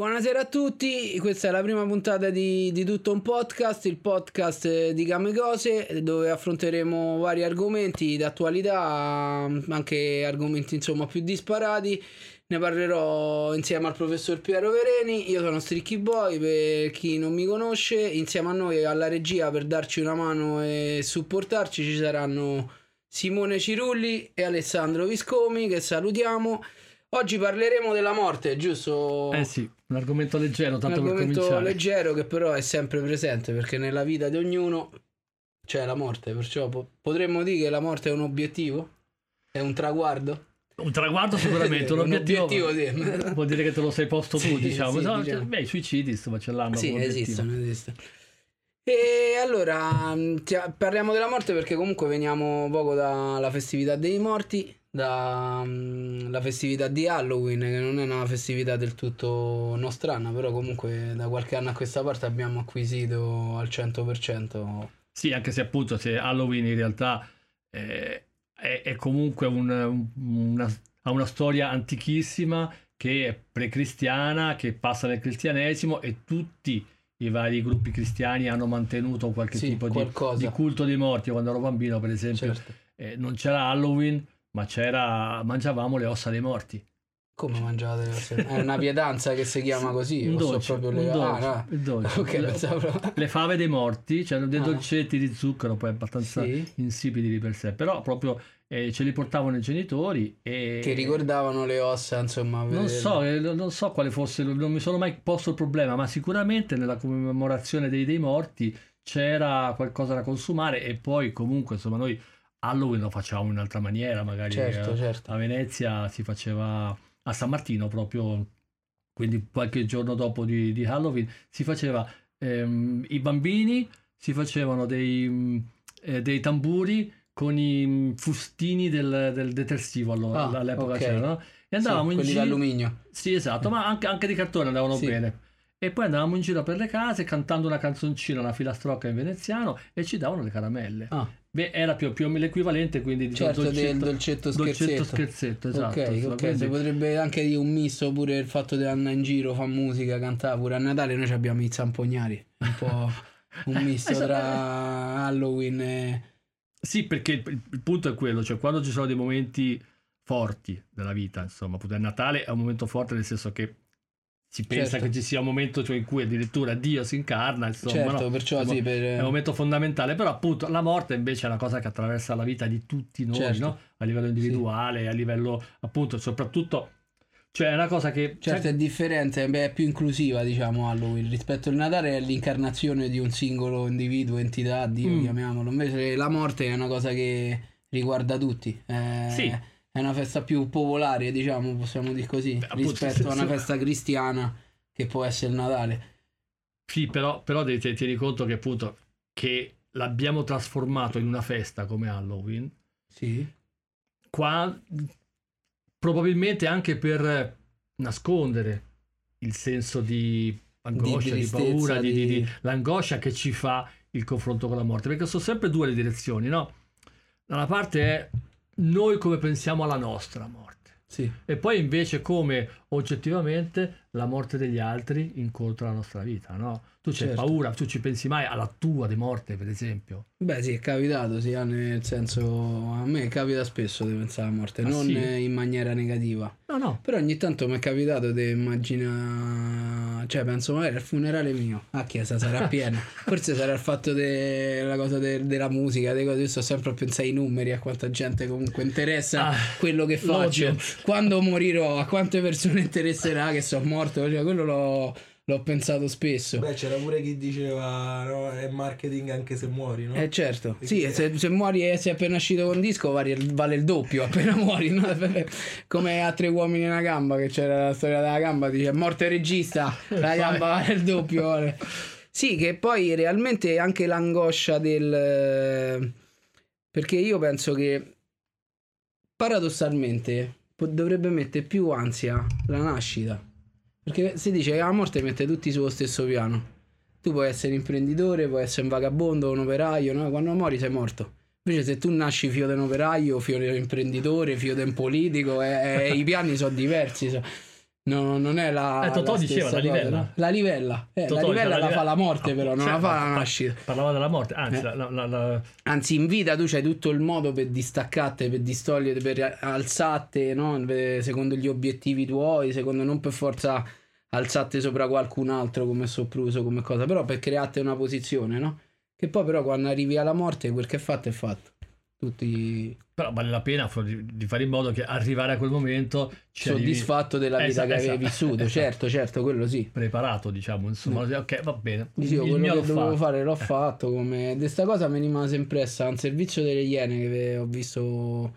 Buonasera a tutti, questa è la prima puntata di, di Tutto un Podcast, il podcast di Game Cose, dove affronteremo vari argomenti d'attualità, anche argomenti insomma più disparati. Ne parlerò insieme al professor Piero Vereni, io sono Stricky Boy per chi non mi conosce, insieme a noi alla regia per darci una mano e supportarci ci saranno Simone Cirulli e Alessandro Viscomi che salutiamo. Oggi parleremo della morte, giusto? Eh sì, un argomento leggero, tanto un per argomento cominciare. leggero che però è sempre presente perché nella vita di ognuno c'è la morte, perciò po- potremmo dire che la morte è un obiettivo? È un traguardo? Un traguardo sicuramente, un, Un obiettivo. obiettivo, sì. Vuol dire che te lo sei posto tu, Sì, diciamo. sì, No, diciamo. Beh, i suicidi insomma ce l'hanno Sì, esistono, esistono. E allora ti- parliamo della morte perché comunque veniamo poco dalla festività dei morti, dalla festività di Halloween, che non è una festività del tutto nostrana, però comunque da qualche anno a questa parte abbiamo acquisito al 100%. Sì, anche se appunto se Halloween in realtà eh, è, è comunque un- un- una, ha una storia antichissima che è pre-cristiana, che passa nel cristianesimo e tutti i vari gruppi cristiani hanno mantenuto qualche Sì, tipo di, di culto dei morti. Io Quando ero bambino, per esempio, Certo. eh, non c'era Halloween, ma c'era mangiavamo le ossa dei morti. Come mangiate? le ossa? È una pietanza che si chiama così? Un dolce, proprio le... dolce, Ah, no. il dolce. Ok, Le- pensavo... le fave dei morti, c'erano dei Ah. dolcetti di zucchero, poi abbastanza Sì. insipidi di per sé, però proprio eh, ce li portavano i genitori e Che ricordavano le ossa, insomma. non so, eh, non so quale fosse, non mi sono mai posto il problema, ma sicuramente nella commemorazione dei, dei morti c'era qualcosa da consumare e poi comunque insomma noi Halloween lo facciamo in un'altra maniera, magari Certo, eh, certo. a Venezia si faceva a San Martino proprio, quindi qualche giorno dopo di, di Halloween, si faceva, ehm, i bambini si facevano dei, eh, dei tamburi con i fustini del, del detersivo allora, Ah, all'epoca ok. c'erano, e Sì, andavamo in quelli giro... d'alluminio. Sì, esatto, ma anche, anche di cartone andavano Sì. bene. E poi andavamo in giro per le case cantando una canzoncina, una filastrocca in veneziano e ci davano le caramelle. Ah, Beh, era più, più o meno l'equivalente, quindi di certo, del dolcetto dolcetto scherzetto. scherzetto, esatto. ok, ok, quindi- si potrebbe anche dire un misto pure il fatto di andare in giro, fare musica, cantare pure a Natale noi ci abbiamo i zampognari, un po' un misto Esatto. tra Halloween e... Sì, perché il, il punto è quello, cioè quando ci sono dei momenti forti della vita, insomma, il Natale è un momento forte nel senso che si pensa Certo. che ci sia un momento cioè, in cui addirittura Dio si incarna, insomma, certo, no? perciò Insomma, sì, per... è un momento fondamentale, però appunto la morte invece è una cosa che attraversa la vita di tutti noi, Certo. no? a livello individuale, a livello appunto soprattutto, cioè è una cosa che... Certo, è differente, beh, è più inclusiva, diciamo, Halloween. Rispetto al Natale è l'incarnazione di un singolo individuo, entità, Dio, Mm. chiamiamolo. Invece la morte è una cosa che riguarda tutti. È, Sì. È una festa più popolare, diciamo, possiamo dire così, Beh, rispetto a una festa cristiana che può essere il Natale. Sì, però, però ti, ti tieni conto che appunto che l'abbiamo trasformato in una festa come Halloween, Sì. qua probabilmente anche per nascondere il senso di angoscia, di, tristezza, paura, di, di- di- di- l'angoscia che ci fa il confronto con la morte, perché sono sempre due le direzioni, no? Da una parte è noi come pensiamo alla nostra morte. Sì. E poi invece come oggettivamente la morte degli altri incontra la nostra vita, no? Tu c'hai Certo. paura, tu ci pensi mai alla tua di morte, per esempio? Beh, sì, è capitato, sì, nel senso, a me capita spesso di pensare alla morte, Ah, non sì? in maniera negativa. No, no. Però ogni tanto mi è capitato di immaginare, cioè penso magari al funerale mio, a chiesa sarà piena, forse sarà il fatto della cosa de- della musica, delle cose, io sto sempre a pensare ai numeri, a quanta gente comunque interessa Ah, quello che faccio, l'audience. quando morirò, a quante persone interesserà che sono morto, cioè quello l'ho, l'ho pensato spesso. Beh, c'era pure chi diceva no, è marketing anche se muori, no? Eh certo, sì, se, se muori e sei appena uscito con disco vale, vale il doppio appena muori, no? come a tre uomini e una gamba che c'era la storia della gamba, dice morto il regista, la gamba vale il doppio. vale. Sì, che poi realmente anche l'angoscia del... perché io penso che paradossalmente dovrebbe mettere più ansia la nascita, perché si dice che la morte mette tutti sullo stesso piano. Tu puoi essere imprenditore, puoi essere un vagabondo, un operaio, no? quando muori sei morto. Invece se tu nasci figlio di un operaio, figlio di un imprenditore, figlio di un politico, eh, eh, i piani sono diversi. so. No, non è la. Eh, Totò la diceva, la cosa, livella. no? La livella. Eh, Totò la livella la la fa la morte, però, non Cioè, la fa la pa- nascita. Parlava della morte, anzi, Eh. la- Anzi, in vita tu c'hai tutto il modo per distaccarti, per distogliere, per alzarti, no? Secondo gli obiettivi tuoi, secondo non per forza alzarti sopra qualcun altro come soppruso, come cosa, però per crearti una posizione, no? Che poi però quando arrivi alla morte quel che è fatto è fatto. Tutti però vale la pena di, fare in modo che arrivare a quel momento ci arrivi soddisfatto della vita Esatto, che avevi esatto, vissuto, esatto. certo, certo, quello sì. preparato, diciamo, insomma, ok, va bene. Dici, io quello che dovevo fatto. fare l'ho fatto come de sta cosa mi rimase impressa un servizio delle Iene che ho visto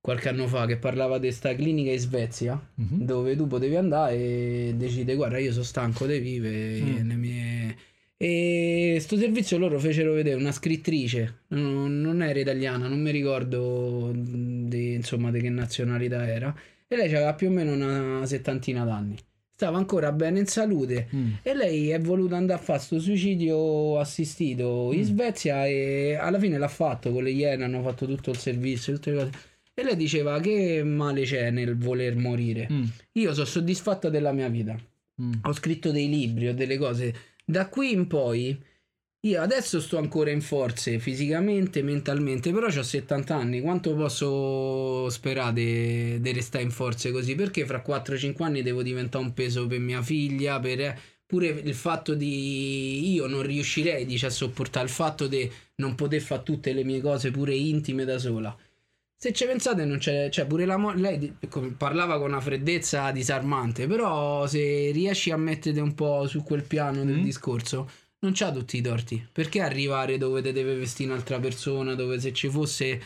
qualche anno fa che parlava di sta clinica in Svezia Mhm. dove tu potevi andare e decide guarda io sono stanco di vivere Mm. le mie... e sto servizio loro fecero vedere una scrittrice non, non era italiana non mi ricordo di, insomma di che nazionalità era e lei aveva più o meno una settantina d'anni stava ancora bene in salute Mm. e lei è voluta andare a fare questo suicidio assistito in Mm. Svezia e alla fine l'ha fatto con le Iene, hanno fatto tutto il servizio, tutte le cose. E lei diceva che male c'è nel voler morire. Mm. Io sono soddisfatta della mia vita. Mm. Ho scritto dei libri, ho delle cose. Da qui in poi, io adesso sto ancora in forze fisicamente, mentalmente, però ho 70 anni. Quanto posso sperare di restare in forze così? Perché fra 4-5 anni devo diventare un peso per mia figlia, per... Pure il fatto di io non riuscirei dice, a sopportare il fatto di non poter fare tutte le mie cose pure intime da sola. Se ci pensate, non c'è, cioè pure la mo- lei parlava con una freddezza disarmante, però se riesci a mettere un po' su quel piano del Mm. discorso, non c'ha tutti i torti. Perché arrivare dove te deve vestire un'altra persona, dove se ci fosse...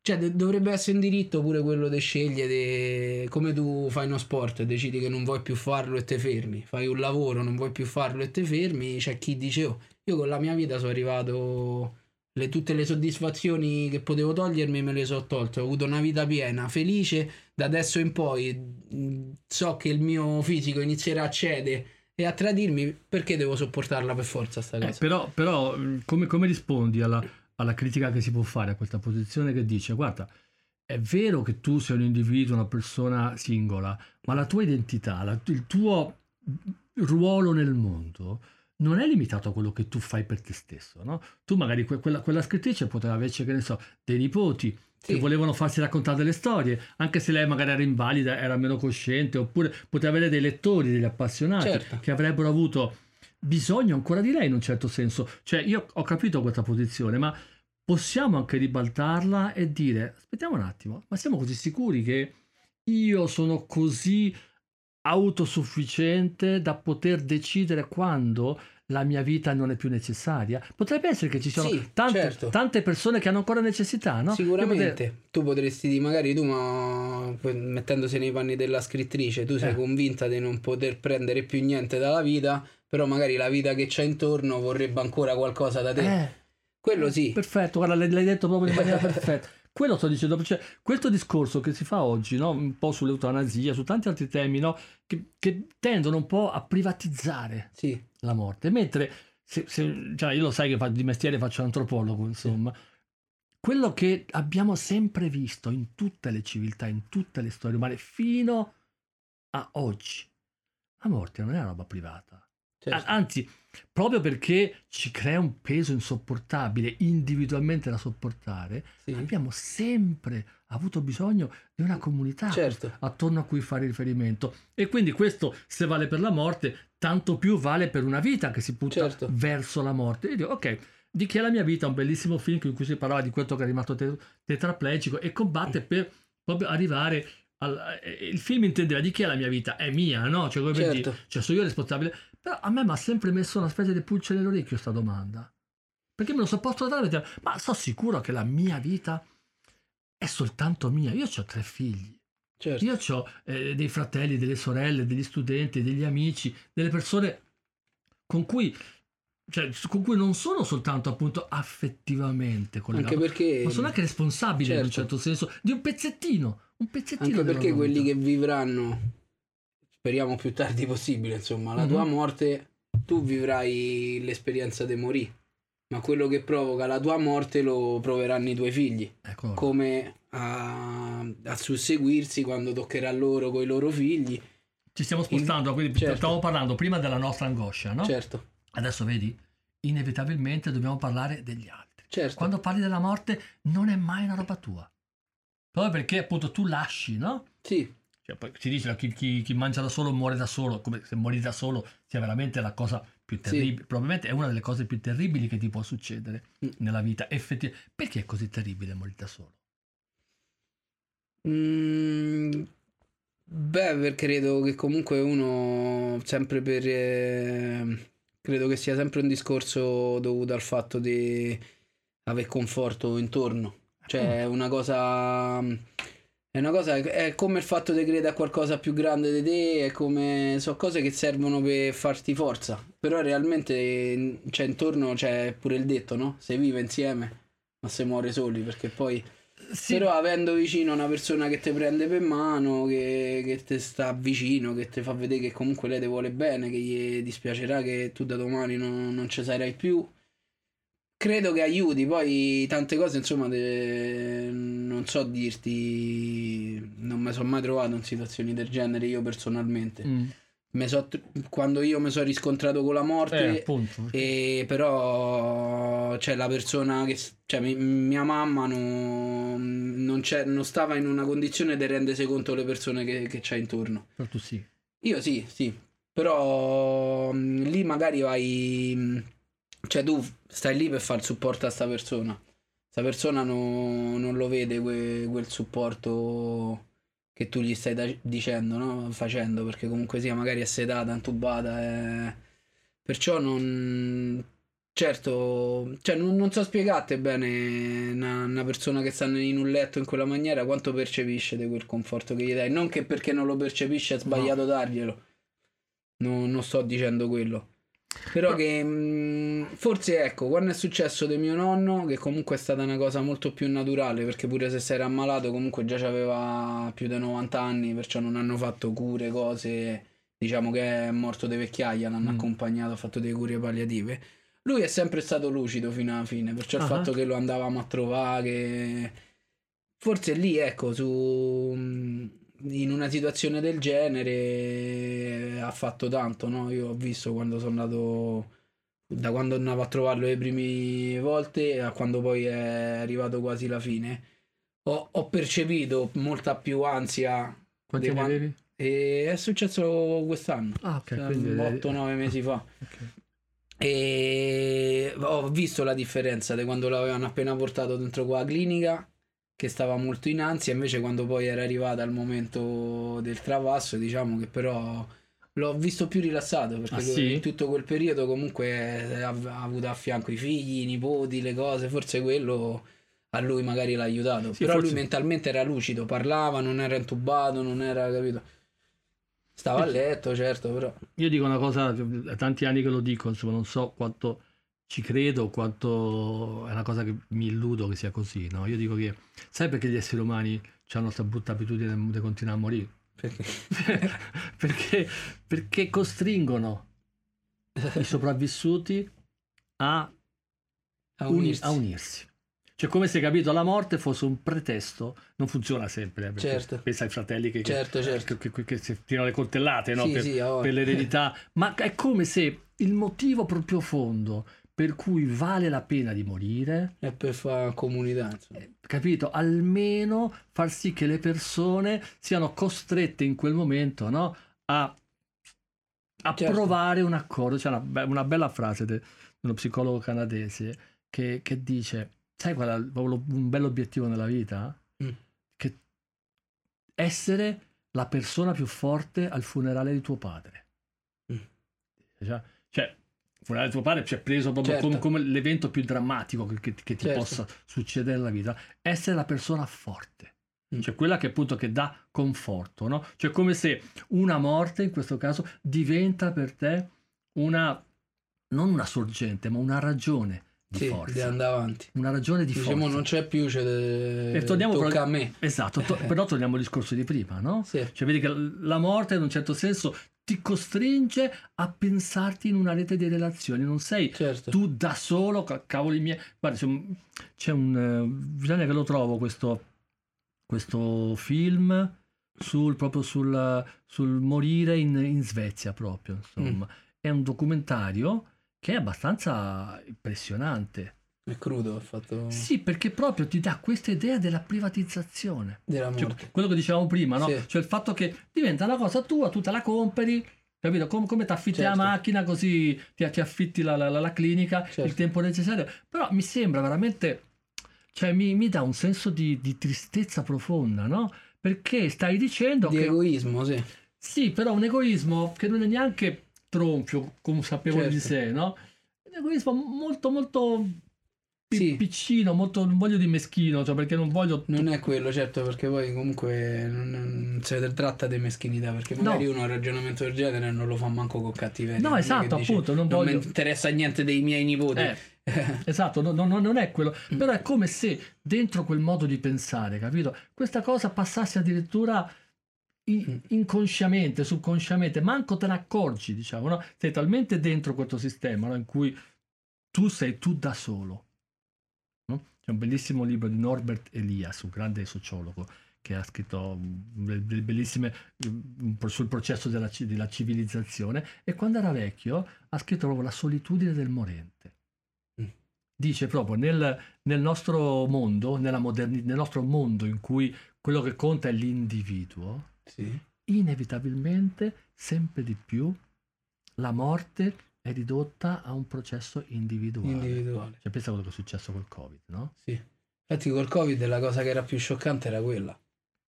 Cioè dovrebbe essere un diritto pure quello di scegliere come tu fai uno sport e decidi che non vuoi più farlo e te fermi. Fai un lavoro, non vuoi più farlo e te fermi. C'è chi dice, oh, io con la mia vita sono arrivato le- tutte le soddisfazioni che potevo togliermi me le so tolte. Ho avuto una vita piena, felice. Da adesso in poi so che il mio fisico inizierà a cedere e a tradirmi. Perché devo sopportarla per forza sta Eh, cosa? però, però mh, come, come rispondi alla, alla critica che si può fare a questa posizione che dice guarda è vero che tu sei un individuo, una persona singola, ma la tua identità, la- il tuo ruolo nel mondo non è limitato a quello che tu fai per te stesso, no? Tu magari que- quella, quella scrittrice poteva averci, che ne so, dei nipoti che Sì. volevano farsi raccontare delle storie, anche se lei magari era invalida, era meno cosciente, oppure poteva avere dei lettori, degli appassionati Certo. che avrebbero avuto bisogno ancora di lei in un certo senso. Cioè, io ho capito questa posizione, ma possiamo anche ribaltarla e dire: aspettiamo un attimo, ma siamo così sicuri che io sono così autosufficiente da poter decidere quando la mia vita non è più necessaria? Potrebbe essere che ci siano Sì, tante, certo. tante persone che hanno ancora necessità, no? Sicuramente potrei- tu potresti dire, magari tu, ma mettendosi nei panni della scrittrice, tu sei Eh. convinta di non poter prendere più niente dalla vita, però magari la vita che c'è intorno vorrebbe ancora qualcosa da te. Eh, Quello sì. Perfetto, guarda, l'hai detto proprio in maniera perfetta. Quello sto dicendo, cioè, questo discorso che si fa oggi, no? un po' sull'eutanasia, su tanti altri temi, no? che, che tendono un po' a privatizzare Sì, la morte, mentre se, se- cioè, io lo sai che fa- di mestiere faccio l'antropologo, insomma. Quello che abbiamo sempre visto in tutte le civiltà, in tutte le storie umane, fino a oggi, la morte non è una roba privata. certo. A- Anzi, proprio perché ci crea un peso insopportabile, individualmente da sopportare, sì. abbiamo sempre avuto bisogno di una comunità certo. attorno a cui fare riferimento. E quindi questo, se vale per la morte, tanto più vale per una vita che si butta Certo. verso la morte. Io dico, ok, di chi è la mia vita? Un bellissimo film in cui si parlava di questo che è rimasto te- tetraplegico e combatte per proprio arrivare al... eh, Il film intendeva di chi è la mia vita? È mia, no? Cioè, come Certo. dire, cioè sono io responsabile. Però a me mi ha sempre messo una specie di pulce nell'orecchio sta domanda. Perché me lo sopporto dare, perché- ma sono sicuro che la mia vita è soltanto mia. Io ho tre figli. certo. Io ho dei fratelli, delle sorelle, degli studenti, degli amici, delle persone con cui, cioè, con cui non sono soltanto appunto affettivamente collegato, Anche perché, ma sono anche responsabili in un Certo. certo senso di un pezzettino, un pezzettino anche perché quelli che vivranno, speriamo più tardi possibile, insomma, la Mhm. tua morte, tu vivrai l'esperienza di morire. Ma quello che provoca la tua morte lo proveranno i tuoi figli. Ecco, come a, a susseguirsi quando toccherà loro con i loro figli ci stiamo spostando, quindi certo. stavamo parlando prima della nostra angoscia, no? Certo, Adesso vedi, inevitabilmente dobbiamo parlare degli altri. certo. Quando parli della morte non è mai una roba tua. Proprio perché appunto tu lasci, no? Sì, Cioè, poi si dice che chi, chi- chi mangia da solo muore da solo, come se morire da solo sia veramente la cosa più terribile. Probabilmente è una delle cose più terribili che ti può succedere Mm. nella vita. Effettivamente, perché è così terribile morire da solo? Mm, beh, per- credo che comunque uno sempre per... eh, credo che sia sempre un discorso dovuto al fatto di aver conforto intorno. Cioè, è una cosa... È una cosa, è come il fatto di credere a qualcosa più grande di te, è come, sono cose che servono per farti forza. Però realmente, cioè, intorno c'è pure il detto, no? Se vive insieme, ma se muore soli, perché poi... Sì, Però avendo vicino una persona che ti prende per mano, che, che ti sta vicino, che ti fa vedere che comunque lei ti vuole bene, che gli dispiacerà che tu da domani non, non ci sarai più, credo che aiuti. Poi tante cose, insomma, te- non so dirti, non mi sono mai trovato in situazioni del genere io personalmente. Mm. Me so- quando io mi sono riscontrato con la morte, Eh, appunto. e però c'è la persona che cioè mi- mia mamma non, non, c'è- non stava in una condizione di rendersi conto le persone che, che c'ha intorno. Però tu sì. Io sì, sì, però mh, lì magari vai, mh, cioè tu stai lì per fare il supporto a sta persona. Sta persona no- non lo vede que- quel supporto che tu gli stai da- dicendo, no? Facendo, perché comunque sia magari è sedata, intubata, è- perciò non... Certo, cioè non, non so spiegarti bene una, una persona che sta in un letto in quella maniera quanto percepisce di quel conforto che gli dai. Non che perché non lo percepisce è sbagliato darglielo. No- non sto dicendo quello. Però che mh, forse ecco, quando è successo di mio nonno, che comunque è stata una cosa molto più naturale, perché pure se si era ammalato comunque già aveva più di 90 anni, perciò non hanno fatto cure, cose, diciamo che è morto di vecchiaia, l'hanno Mm. accompagnato, ha fatto delle cure palliative. Lui è sempre stato lucido fino alla fine, perciò il Ah. fatto che lo andavamo a trovare, che forse lì ecco, su in una situazione del genere ha fatto tanto, no? Io ho visto quando sono andato da quando andavo a trovarlo le prime volte a quando poi è arrivato quasi la fine. Ho, ho percepito molta più ansia Quanti anni avevi? e è successo quest'anno, Ah, ok. quindi... 8-9 mesi fa. ok. E ho visto la differenza di quando l'avevano appena portato dentro qua clinica, che stava molto in ansia, invece quando poi era arrivata al momento del travasso, diciamo che però l'ho visto più rilassato, perché Ah, sì? in tutto quel periodo comunque ha, ha avuto a fianco i figli, i nipoti, le cose, forse quello a lui magari l'ha aiutato, Sì, però forse- lui mentalmente era lucido, parlava, non era intubato, non era capito. Stava a letto, certo, però Io dico una cosa, è tanti anni che lo dico, insomma, non so quanto ci credo, quanto è una cosa che mi illudo che sia così, no? Io dico che, sai perché gli esseri umani hanno questa brutta abitudine di continuare a morire? perché perché, perché costringono i sopravvissuti a, a uni- unirsi. a unirsi. Cioè, come se capito, la morte fosse un pretesto, non funziona sempre. eh, Certo. Pensa ai fratelli che, che- Certo, certo. che, che- che si tirano le coltellate no? Sì, per, sì, per l'eredità, ma è come se il motivo più profondo per cui vale la pena di morire, È per fare comunità, insomma. capito? Almeno far sì che le persone siano costrette in quel momento no? a, a Certo. provare un accordo. C'è una, be- una bella frase di uno psicologo canadese che, che dice: Sai qual è un bell'obiettivo nella vita? Mm. Che essere la persona più forte al funerale di tuo padre. Mm. Cioè, cioè, funerale di tuo padre cioè, preso proprio Certo. come, come l'evento più drammatico che, che- che ti Certo. possa succedere nella vita. Essere la persona forte. Mm. Cioè quella che appunto che dà conforto, no? Cioè come se una morte, in questo caso, diventa per te una, non una sorgente, ma una ragione di Sì, di forza. andare avanti. Una ragione di Diciamo forza. non c'è più, c'è de- E torniamo tocca però- a me. Esatto, to- però torniamo al discorso di prima, no? Sì. Cioè vedi che la morte in un certo senso ti costringe a pensarti in una rete di relazioni, non sei Certo. tu da solo, ca- cavoli miei. Guarda, c'è un, c'è un, bisogna che lo trovo questo, questo film sul, proprio sul, sul morire in, in Svezia proprio, insomma. È un documentario che è abbastanza impressionante. È crudo, ha fatto Sì, perché proprio ti dà questa idea della privatizzazione. della Cioè, quello che dicevamo prima, no? Sì. Cioè il fatto che diventa una cosa tua, tu te la compri, capito? Com- come ti affitti Certo. la macchina, così ti, ti affitti la, la- la- la clinica, Certo. il tempo necessario. Però mi sembra veramente, cioè mi, mi dà un senso di, di tristezza profonda, no? Perché stai dicendo Di che... egoismo, sì. Sì, però un egoismo che non è neanche tronfio, consapevole di Certo. sé, no? Un egoismo molto, molto Sì. piccino, molto, non voglio di meschino, cioè perché non voglio... Non è quello, certo, perché poi comunque non, non si tratta di meschinità, perché magari No. uno ha un ragionamento del genere e non lo fa manco con cattiveria. No, esatto, dice, appunto, non Non mi voglio... interessa niente dei miei nipoti. Eh, esatto, no- no- no- non è quello, Mm. però è come se dentro quel modo di pensare, capito? Questa cosa passasse addirittura Mm. inconsciamente, subconsciamente, manco te ne accorgi, diciamo, no? Sei talmente dentro questo sistema no? in cui tu sei tu da solo. C'è un bellissimo libro di Norbert Elias, un grande sociologo, che ha scritto be- bellissime sul processo della, della civilizzazione e quando era vecchio ha scritto proprio la solitudine del morente. Mm. Dice proprio nel, nel nostro mondo, nella moderni- nel nostro mondo in cui quello che conta è l'individuo, Sì. inevitabilmente sempre di più la morte è ridotta a un processo individuale. Individuale. Cioè, pensa a quello che è successo col Covid, no? Sì. Infatti col Covid la cosa che era più scioccante era quella.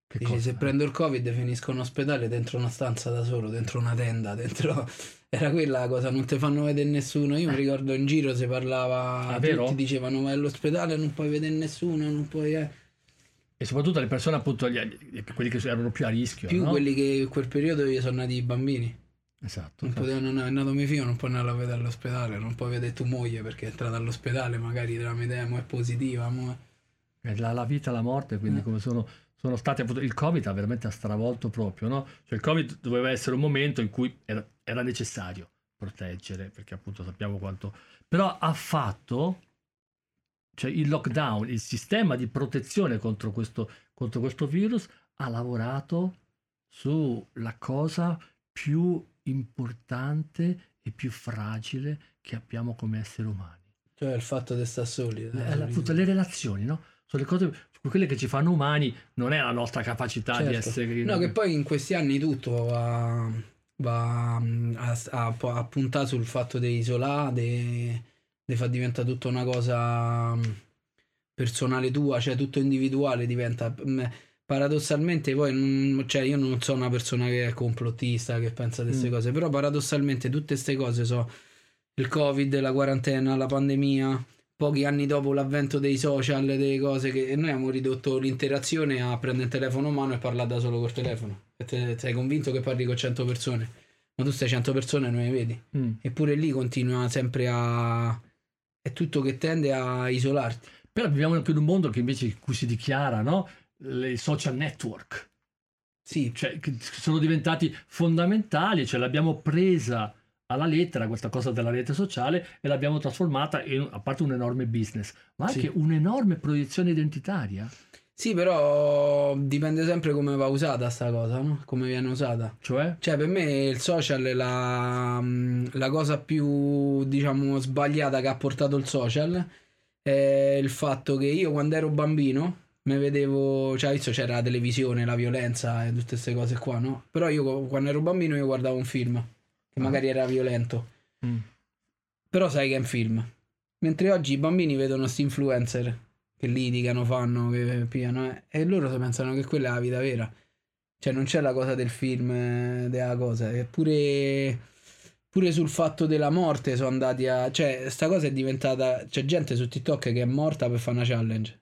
Che Dici, cosa? se prendo il Covid finisco in ospedale dentro una stanza da solo, dentro una tenda, dentro... Era quella la cosa, non ti fanno vedere nessuno. Io mi ricordo in giro si parlava, Ah, tutti dicevano vai all'ospedale non puoi vedere nessuno, non puoi... eh". E soprattutto le persone, appunto, gli- quelli che erano più a rischio, Più no? quelli che in quel periodo gli sono nati i bambini. Esatto. Non potevano, no, è nato mio figlio, non puoi andare a vedere all'ospedale, non puoi vedere tua moglie perché è entrata all'ospedale, magari medea mo è positiva. mo è- La, la vita e la morte, quindi Eh. come sono, sono stati appunto, il Covid ha veramente stravolto proprio, no? Cioè il Covid doveva essere un momento in cui era, era necessario proteggere, perché appunto sappiamo quanto... Però ha fatto, cioè il lockdown, il sistema di protezione contro questo, contro questo virus ha lavorato sulla cosa più importante e più fragile che abbiamo come esseri umani. Cioè il fatto di stare soli. Le, dai, le- appunto, le relazioni, no? Sono le cose, quelle che ci fanno umani, non è la nostra capacità di Certo. essere... No, che poi in questi anni tutto va, va a, a- a puntare sul fatto di isolare, di, di far diventare tutta una cosa mm, personale tua, cioè tutto individuale diventa. mm, Paradossalmente, poi, non- cioè io non sono una persona che è complottista, che pensa di queste Mm. cose, però paradossalmente tutte queste cose sono il Covid, la quarantena, la pandemia, pochi anni dopo l'avvento dei social, delle cose che noi abbiamo ridotto l'interazione a prendere il telefono in mano e parlare da solo col telefono. E te- sei convinto che parli con 100 persone, ma tu stai 100 persone e non le vedi. Mm. Eppure lì continua sempre a... è tutto che tende a isolarti. Però viviamo anche in un mondo che invece in cui si dichiara, no? Le social network, Sì, cioè sono diventati fondamentali, cioè l'abbiamo presa alla lettera questa cosa della rete sociale e l'abbiamo trasformata in, a parte un enorme business, ma anche Sì. un'enorme proiezione identitaria. sì, però dipende sempre come va usata sta cosa, no? Come viene usata. Cioè, Cioè, per me il social è la, mm, la cosa più, diciamo, sbagliata che ha portato il social è il fatto che io quando ero bambino mi vedevo, cioè visto c'era la televisione, la violenza e tutte queste cose qua, no? Però io quando ero bambino io guardavo un film che Ah. magari era violento, mm, però sai che è un film. Mentre oggi i bambini vedono questi influencer che litigano, fanno, che piano, eh, e loro pensano che quella è la vita vera. Cioè non c'è la cosa del film, eh, della cosa, eppure pure sul fatto della morte sono andati a... Cioè, sta cosa è diventata... C'è gente su TikTok che è morta per fare una challenge.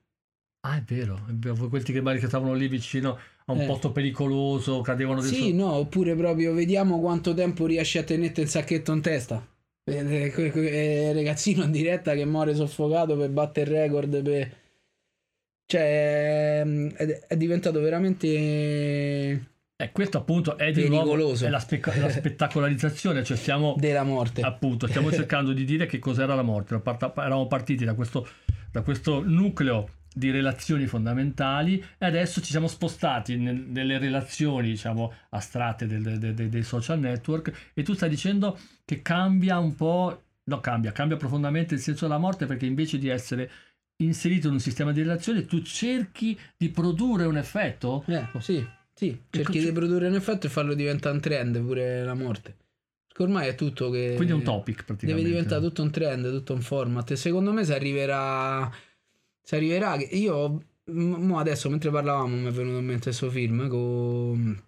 Ah è vero, quelli che magari stavano lì vicino a un Eh. posto pericoloso, cadevano dentro... Sì, no, oppure proprio vediamo quanto tempo riesci a tenerti il sacchetto in testa. Eh, eh, ragazzino in diretta che muore soffocato per battere il record. Per... Cioè, ehm, è, diventato veramente. E questo appunto è di nuovo è la, speca- la spettacolarizzazione, cioè stiamo della morte. appunto stiamo cercando di dire che cos'era la morte. Eravamo partiti da questo, da questo nucleo di relazioni fondamentali e adesso ci siamo spostati nel- nelle relazioni diciamo astratte del- de- de- dei social network e tu stai dicendo che cambia un po' no cambia cambia profondamente il senso della morte perché invece di essere inserito in un sistema di relazioni tu cerchi di produrre un effetto Eh, sì, sì, cerchi di produrre un effetto e farlo diventare un trend pure la morte. Ormai è tutto che... quindi è un topic Deve praticamente diventare tutto un trend, tutto un format. E secondo me si arriverà... Si arriverà che io... Mo adesso mentre parlavamo mi è venuto in mente questo film con...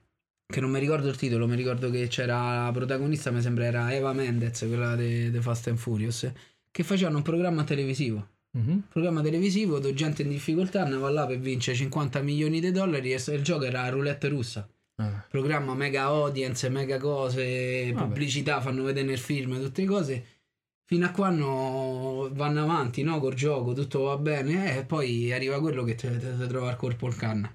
Che non mi ricordo il titolo, mi ricordo che c'era la protagonista, mi sembra era Eva Mendez, quella di Fast and Furious, che facevano un programma televisivo. Mhm. Programma televisivo dove gente in difficoltà andava là per vincere 50 milioni di dollari e il gioco era roulette russa. Ah. Programma mega audience, mega cose, Vabbè. pubblicità, fanno vedere nel film, tutte cose. Fino a quando vanno avanti, no? Col gioco, tutto va bene, eh, e poi arriva quello che ti trova al corpo il canna.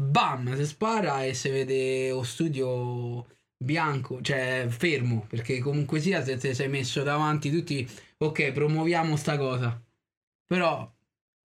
Bam! Si spara e si vede lo studio bianco, cioè fermo, perché comunque sia se ti sei messo davanti tutti, ok, promuoviamo sta cosa. Però,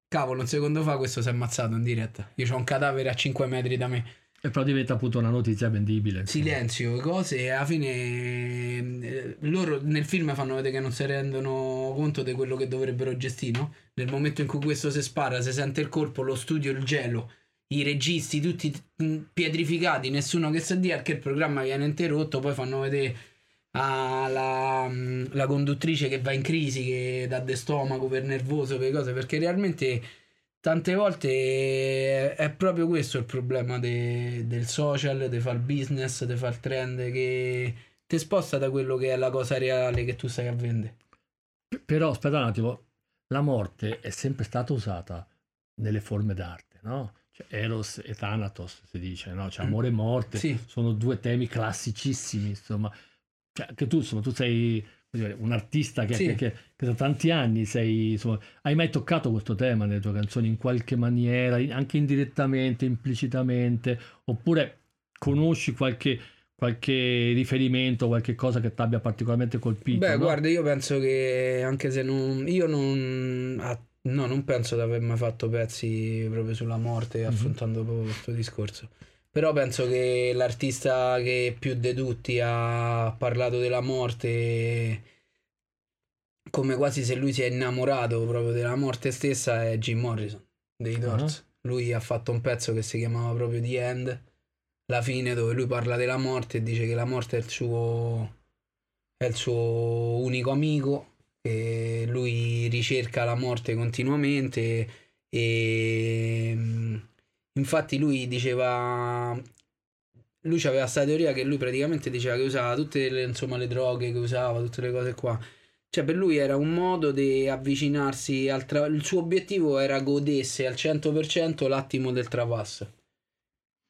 cavolo, un secondo fa questo si è ammazzato in diretta. Io ho un cadavere a 5 metri da me. E però diventa appunto una notizia vendibile. Silenzio, cose, e alla fine eh, loro nel film fanno vedere che non si rendono conto di quello che dovrebbero gestire, no? Nel momento in cui questo si spara, si sente il colpo, lo studio, il gelo, i registi tutti mm, pietrificati, nessuno che sa dire che il programma viene interrotto, poi fanno vedere alla mm, la conduttrice che va in crisi, che dà de stomaco per nervoso, per cose, perché realmente tante volte è proprio questo il problema de- del social, di fare business, di fare trend, che ti sposta da quello che è la cosa reale che tu stai a vendere. Però aspetta un attimo, la morte è sempre stata usata nelle forme d'arte, no? Cioè, Eros e Thanatos si dice, no? Cioè, amore e morte Sì. sono due temi classicissimi, insomma. Cioè, che tu, insomma, tu sei un artista che, Sì. che- che- che da tanti anni sei, insomma, hai mai toccato questo tema nelle tue canzoni in qualche maniera, anche indirettamente, implicitamente, oppure conosci qualche, qualche riferimento, qualche cosa che ti abbia particolarmente colpito? Beh, no? guarda, io penso che anche se non. Io non. ah, no, non penso di aver mai fatto pezzi proprio sulla morte, Mhm. affrontando proprio questo discorso. Però penso che l'artista che più di tutti ha parlato della morte, come quasi se lui si è innamorato proprio della morte stessa, è Jim Morrison dei Doors. Lui ha fatto un pezzo che si chiamava proprio The End, la fine, dove lui parla della morte e dice che la morte è il suo è il suo unico amico e lui ricerca la morte continuamente e mm, infatti lui diceva lui aveva questa teoria che lui praticamente diceva che usava tutte le, insomma, le droghe che usava, tutte le cose qua. Cioè per lui era un modo di avvicinarsi al tra- il suo obiettivo era godesse al 100% l'attimo del travasso.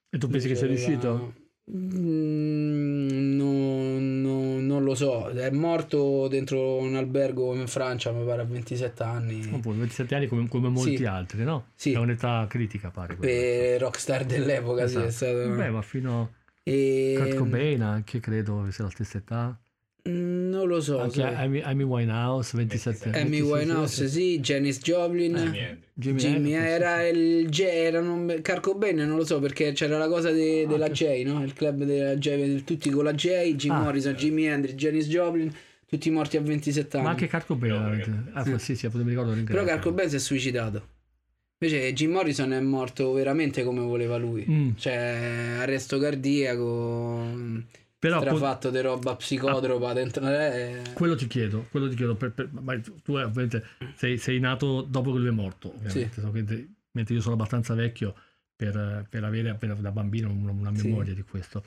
E tu pensi che sia riuscito? Mm, no- no- non lo so, è morto dentro un albergo in Francia, mi pare a 27 anni. Appunto, 27 anni come, come molti Sì. altri, no? Sì. È un'età critica, pare. Per rockstar dell'epoca, sì, è Esatto. stato. Beh, ma fino E- a Kurt Cobain anche credo sia la stessa età. Mm, Non lo so. Anche. Amy, Amy Winehouse, 27 anni. Amy Winehouse, sì, Janis Joplin. Jimi Hendrix. Jimmy, Jimmy era sì. il J, erano Carco Bene, non lo so perché c'era la cosa de- Ah, della che- J, no? Il club della J, tutti con la J, Jim Ah. Morrison, Jimi Hendrix, Janis Joplin, tutti morti a 27 anni. Ma anche Kurt Cobain. No, perché- Ah, sì, sì, sì, mi ricordo. Però Carco Bene si è suicidato. Invece Jim Morrison è morto veramente come voleva lui. Mm, Cioè, arresto cardiaco, Però appunto, strafatto di roba psicotropa dentro. eh, quello ti chiedo, quello ti chiedo, per- per- ma tu eh, ovviamente sei, sei nato dopo che lui è morto, che- mentre io sono abbastanza vecchio per, per avere appena da bambino una, una Sì. memoria di questo.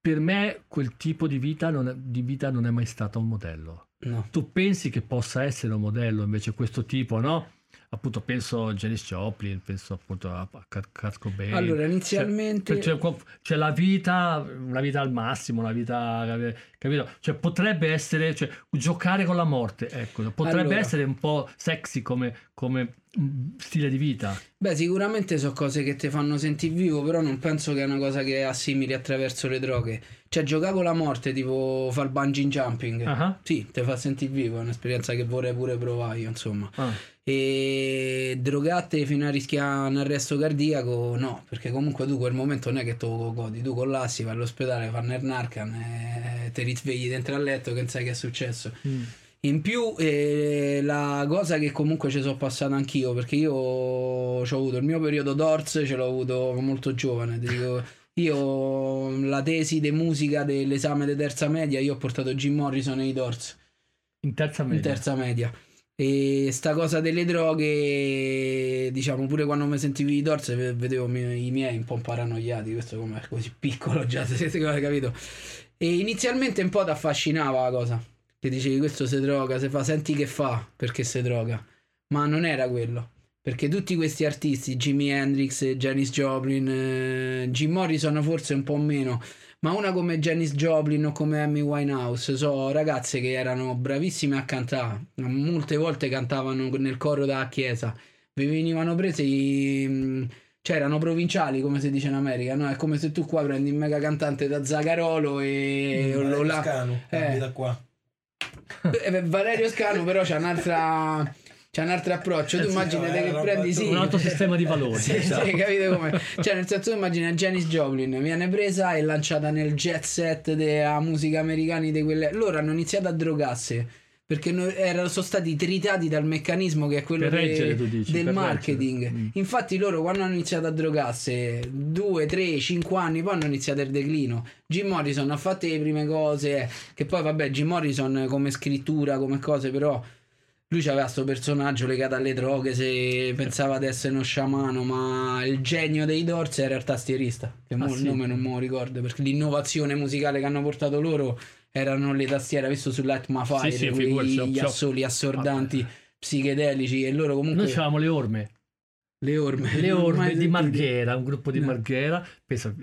Per me quel tipo di vita, non è, di vita non è mai stato un modello. no. Tu pensi che possa essere un modello invece questo tipo, no? Appunto penso a Janis Joplin, penso appunto a, Kurt- Cobain. Allora, Cioè, inizialmente... C'è, c'è- c'è la vita, una vita al massimo, una vita, capito? Cioè potrebbe essere, cioè, giocare con la morte, ecco, potrebbe Allora. essere un po' sexy come, come mm, stile di vita. Beh, sicuramente sono cose che ti fanno sentire vivo, però non penso che è una cosa che assimili attraverso le droghe. Cioè, giocare con la morte, tipo fare il bungee jumping. Ah, Sì, ti fa sentire vivo, è un'esperienza che vorrei pure provare io, insomma. ah. E drogate fino a rischiare un arresto cardiaco, no, perché comunque tu quel momento non è che tu godi, tu collassi, vai all'ospedale, fanno il narcan e ti risvegli dentro al letto che non sai che è successo. Mm. In più, eh, la cosa che comunque ci sono passato anch'io, perché io ho avuto il mio periodo d'Ors, ce l'ho avuto molto giovane. dico, io la tesi di musica dell'esame di terza media, io ho portato Jim Morrison e i Doors In terza media. in terza media. E sta cosa delle droghe, diciamo, pure quando mi sentivo i Doors ve- vedevo i miei un po' paranoiati, questo come così piccolo già, se siete capito. E inizialmente un po' ti affascinava la cosa, che dicevi questo si droga, se fa, senti che fa, perché si droga. Ma non era quello. Perché tutti questi artisti, Jimi Hendrix, Janis Joplin, eh, Jim Morrison forse un po' meno, ma una come Janis Joplin o come Amy Winehouse, so ragazze che erano bravissime a cantare, molte volte cantavano nel coro della chiesa, vi venivano presi, mh, cioè erano provinciali come si dice in America, no? È come se tu qua prendi un mega cantante da Zagarolo e Mm, Valerio là. Scanu, Eh. abita qua. Eh, Valerio Scano però c'ha un'altra... C'è un altro approccio, tu Eh immaginate che prendi sì, Un altro sistema di valori. sì, diciamo. sì, capite come? Cioè, nel senso, tu immagina Janis Joplin viene presa e lanciata nel jet set della musica americana di quelle. Loro hanno iniziato a drogarsi perché no- erano, sono stati tritati dal meccanismo che è quello de- reggere, tu dici, del marketing. Mm. Infatti, loro quando hanno iniziato a drogarsi, due, tre, cinque anni, poi hanno iniziato il declino. Jim Morrison ha fatto le prime cose, che poi, vabbè, Jim Morrison come scrittura, come cose, però lui aveva questo personaggio legato alle droghe se pensava di essere uno sciamano ma il genio dei Doors era il tastierista che mo Ah, il sì? nome non me lo ricordo perché l'innovazione musicale che hanno portato loro erano le tastiere visto su Light My Fire Sì, sì, ho- gli assoli assordanti psichedelici e loro comunque Noi avevamo le orme. le orme Le orme di. Marghera, un gruppo di No. Marghera, pensa,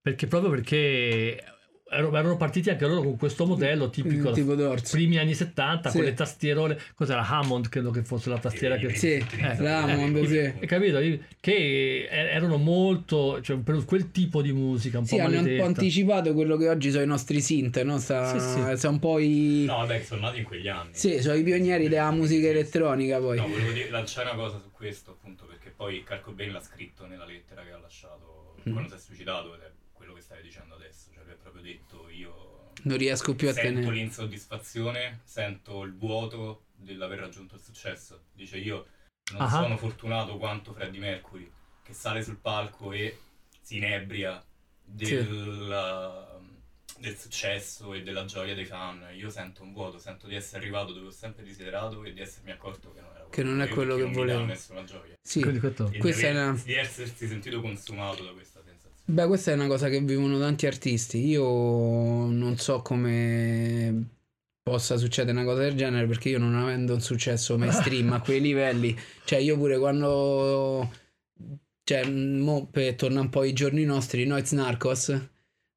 perché proprio perché erano erano partiti anche loro con questo modello tipico tipo Doors primi anni 70 Sì. con le tastierole, cos'era Hammond credo che fosse la tastiera che sì Eh, Hammond, eh, sì. Hai capito? Che er- erano molto, cioè per quel tipo di musica un Sì, po' hanno un po' anticipato quello che oggi sono i nostri synth, no? Sta, Sì, sì. Sono un po' i... No, vabbè, sono nati in quegli anni. Sì, sono i pionieri della musica elettronica poi. No, volevo dire, lanciare una cosa su questo, appunto, perché poi Kurt Cobain l'ha scritto nella lettera che ha lasciato Mm. quando si è suicidato ed è quello che stai dicendo adesso. Cioè, lui ha proprio detto, io Non riesco più a sento tenere. l'insoddisfazione, sento il vuoto dell'aver raggiunto il successo. Dice, io non Ah. sono fortunato quanto Freddie Mercury, che sale sul palco e si inebria del, del successo e della gioia dei fan. Io sento un vuoto, sento di essere arrivato dove ho sempre desiderato e di essermi accorto che non era Che non è quello perché che non mi volevo. nessuna gioia. Sì. Questo- Questa di, è una- di essersi sentito consumato da questa. Beh, questa è una cosa che vivono tanti artisti. Io non so come possa succedere una cosa del genere perché io non avendo un successo mainstream a quei livelli, cioè io pure quando cioè mo per tornare un po' ai giorni nostri, Noiz Narcos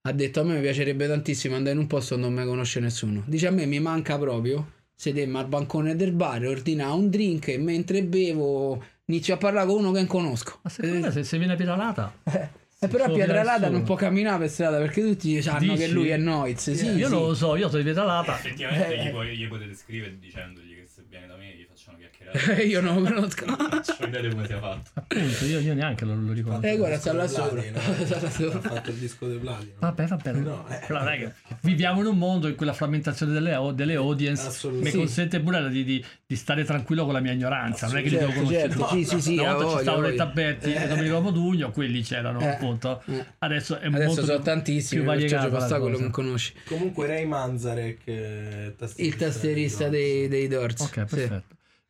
ha detto a me mi piacerebbe tantissimo andare in un posto dove non mi conosce nessuno. Dice a me mi manca proprio sedemmo al bancone del bar, ordinare un drink e mentre bevo inizio a parlare con uno che non conosco. Ma secondo me se, se viene Piralata... Eh, però Pietralata non può camminare per strada perché tutti sanno Dici? che lui è Noiz. Sì, io sì. lo so, io sono di Pietralata. Effettivamente Eh. gli, puoi- gli potete scrivere dicendogli che se viene da me una chiacchierata. Io non lo conosco. Non ho idea di come sia fatto. Appunto, io, io neanche lo, lo ricordo. Eh, guarda, sta là dei sopra. Ha fatto il disco dei Platino. Vabbè, vabbè. No, eh. Però che viviamo in un mondo in cui la frammentazione delle, delle audience mi consente pure di, di- di stare tranquillo con la mia ignoranza. Non è che li devo Certo, conoscere. certo, tutti. sì, sì, sì, Una volta ci voglia, stavano i voglia. tappetti e Domenico Modugno, quelli c'erano Eh, appunto. eh. Adesso è Adesso molto sono più- tantissimi, più ci la stare quello non conosci. Comunque Ray Manzarek, eh, Il tastierista dei, dei Doors. Ok, perfetto.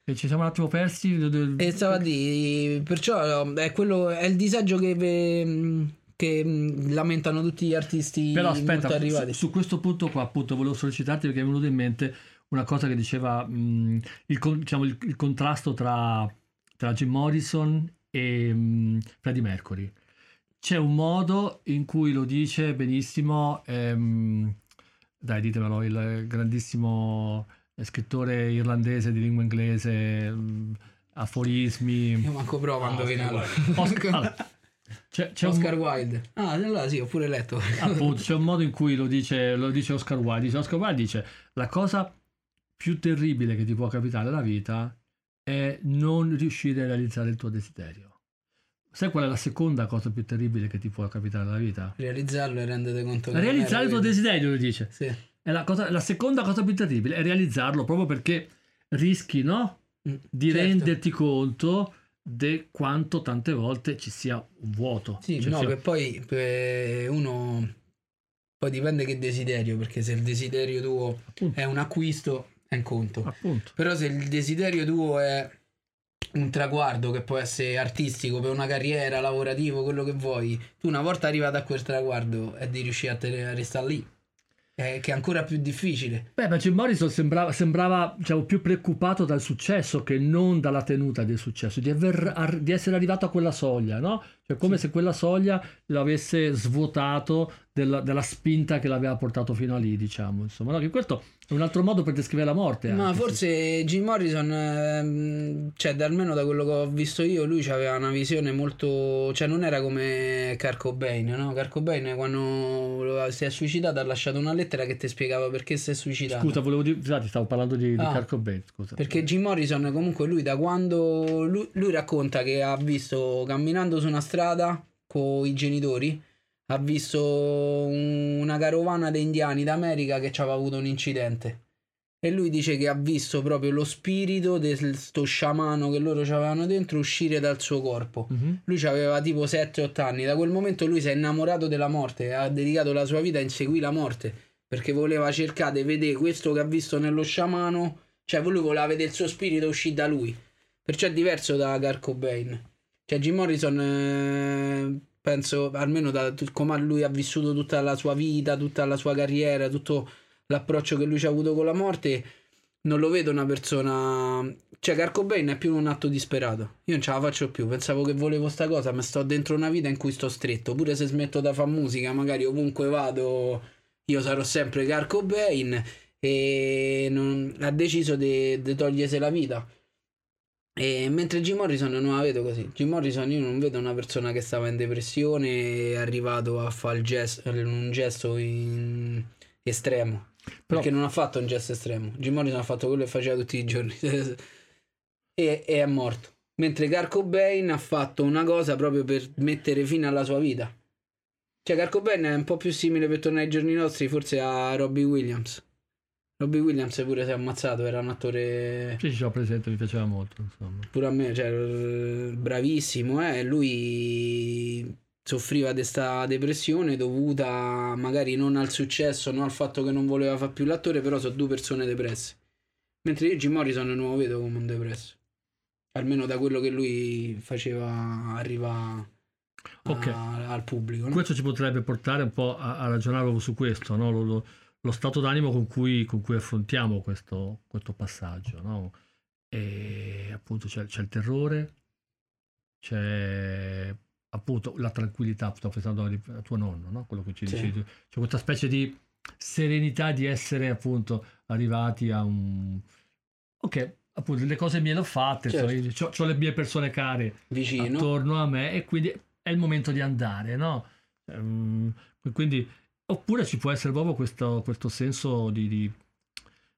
E ci siamo un attimo persi. E stava a dire, perciò è, quello, è il disagio che, ve- che lamentano tutti gli artisti Però aspetta, su, arrivati. su questo punto qua appunto volevo sollecitarti perché mi è venuto in mente una cosa che diceva mh, il, diciamo, il- il contrasto tra, tra Jim Morrison e mh, Freddie Mercury. C'è un modo in cui lo dice benissimo, ehm, dai ditemelo, il grandissimo scrittore irlandese di lingua inglese, mh, aforismi. Io manco provo a Ah, indovinarlo. Oscar, allora, c'è, c'è un- Oscar Wilde. Ah, allora sì, ho pure letto. appunto c'è un modo in cui lo dice, lo dice Oscar Wilde dice, Oscar Wilde dice la cosa più terribile che ti può capitare nella vita è non riuscire a realizzare il tuo desiderio. Sai qual è la seconda cosa più terribile che ti può capitare nella vita? Realizzarlo e rendete conto che Realizzare il tuo quello. desiderio, lui dice. Sì. È la, cosa- la seconda cosa più terribile è realizzarlo proprio perché rischi, no? Mm, Di certo. renderti conto di quanto tante volte ci sia un vuoto. Sì, Cioè, no, sia- che poi eh, uno poi dipende che desiderio, perché se il desiderio tuo appunto, è un acquisto è un conto. appunto. Però se il desiderio tuo è un traguardo che può essere artistico, per una carriera, lavorativo, quello che vuoi, tu una volta arrivato a quel traguardo è di riuscire a, te- a restare lì, è, che è ancora più difficile. Beh, ma Jim Morrison sembrava, sembrava, diciamo, più preoccupato dal successo che non dalla tenuta del successo, di, aver- ar- di essere arrivato a quella soglia, no? Cioè come se quella soglia lo avesse svuotato della, della spinta che l'aveva portato fino a lì, diciamo. Insomma, no? Che questo è un altro modo per descrivere la morte. Ma anche, sì. forse Jim Morrison, ehm, cioè da- almeno da quello che ho visto io, lui aveva una visione molto... cioè non era come Kurt Cobain, no? Kurt Cobain quando si è suicidato ha lasciato una lettera che ti spiegava perché si è suicidato. Scusa, volevo dire, scusate, stavo parlando di, di Ah. Kurt Cobain, scusa. Perché Jim Morrison comunque lui da quando... Lui, lui racconta che ha visto camminando su una strada con i genitori, ha visto un- una carovana di indiani d'America che ci aveva avuto un incidente. E lui dice che ha visto proprio lo spirito di sto sciamano che loro avevano dentro uscire dal suo corpo. Mhm. Lui aveva tipo 7-8 anni. Da quel momento lui si è innamorato della morte ha dedicato la sua vita a inseguire la morte. Perché voleva cercare di vedere questo che ha visto nello sciamano. Cioè, lui voleva vedere il suo spirito uscire da lui. Perciò è diverso da Kurt Cobain. Cioè, Jim Morrison, eh, penso, almeno da come lui ha vissuto tutta la sua vita, tutta la sua carriera, tutto l'approccio che lui ci ha avuto con la morte, non lo vedo una persona... Cioè, Kurt Cobain è più un atto disperato. Io non ce la faccio più. Pensavo che volevo sta cosa, ma sto dentro una vita in cui sto stretto. Pure se smetto da fare musica, magari ovunque vado, io sarò sempre Kurt Cobain. E non- ha deciso di di togliersi la vita. E mentre Jim Morrison non la vedo così. Jim Morrison io non vedo una persona che stava in depressione e è arrivato a fare gesto- un gesto in- estremo. Però- Perché non ha fatto un gesto estremo. Jim Morrison ha fatto quello che faceva tutti i giorni. e, e è morto. Mentre Kurt Cobain ha fatto una cosa proprio per mettere fine alla sua vita. Cioè Kurt Cobain è un po' più simile per tornare ai giorni nostri forse a Robbie Williams. Robbie Williams pure si è ammazzato, era un attore Sì, ci ho presente, mi piaceva molto, insomma. pure a me, cioè, bravissimo, eh. lui soffriva di questa depressione dovuta magari non al successo, non al fatto che non voleva fare più l'attore, però sono due persone depresse. Mentre io Jim Morrison non lo vedo come un depresso. Almeno da quello che lui faceva arriva Ok. al pubblico. no? Questo ci potrebbe portare un po' a, a ragionare su questo, no? lo, lo- lo stato d'animo con cui, con cui affrontiamo questo, questo passaggio. no? E appunto c'è, c'è il terrore, c'è appunto la tranquillità, sto pensando a tuo nonno, no? quello che ci Sì. dicevi. C'è questa specie di serenità di essere appunto arrivati a un... Ok, appunto le cose mie le ho fatte, Certo. ho le mie persone care Vicino. attorno a me e quindi è il momento di andare, no? Ehm, quindi, oppure ci può essere proprio questo, questo senso di, di-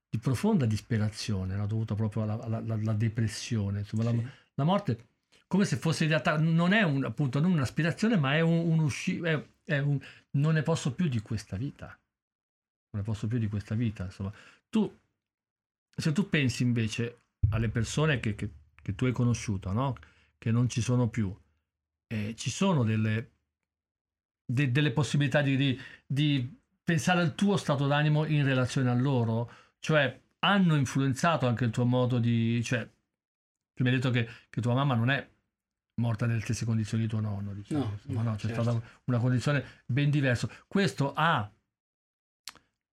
di profonda disperazione, no? dovuta proprio alla, alla- alla- depressione. Insomma, la, Sì. la morte, come se fosse in realtà, non è un, appunto non un'aspirazione, ma è un, un usci- è- è un non ne posso più di questa vita. Non ne posso più di questa vita. Insomma, tu, se tu pensi invece alle persone che, che- che tu hai conosciuto, no? che non ci sono più, eh, ci sono delle, de- delle possibilità di, di- di pensare al tuo stato d'animo in relazione a loro, cioè hanno influenzato anche il tuo modo di... Cioè, tu mi hai detto che, che tua mamma non è morta nelle stesse condizioni di tuo nonno, diciamo. No, insomma, no, no, c'è certo. stata una condizione ben diversa. Questo ha,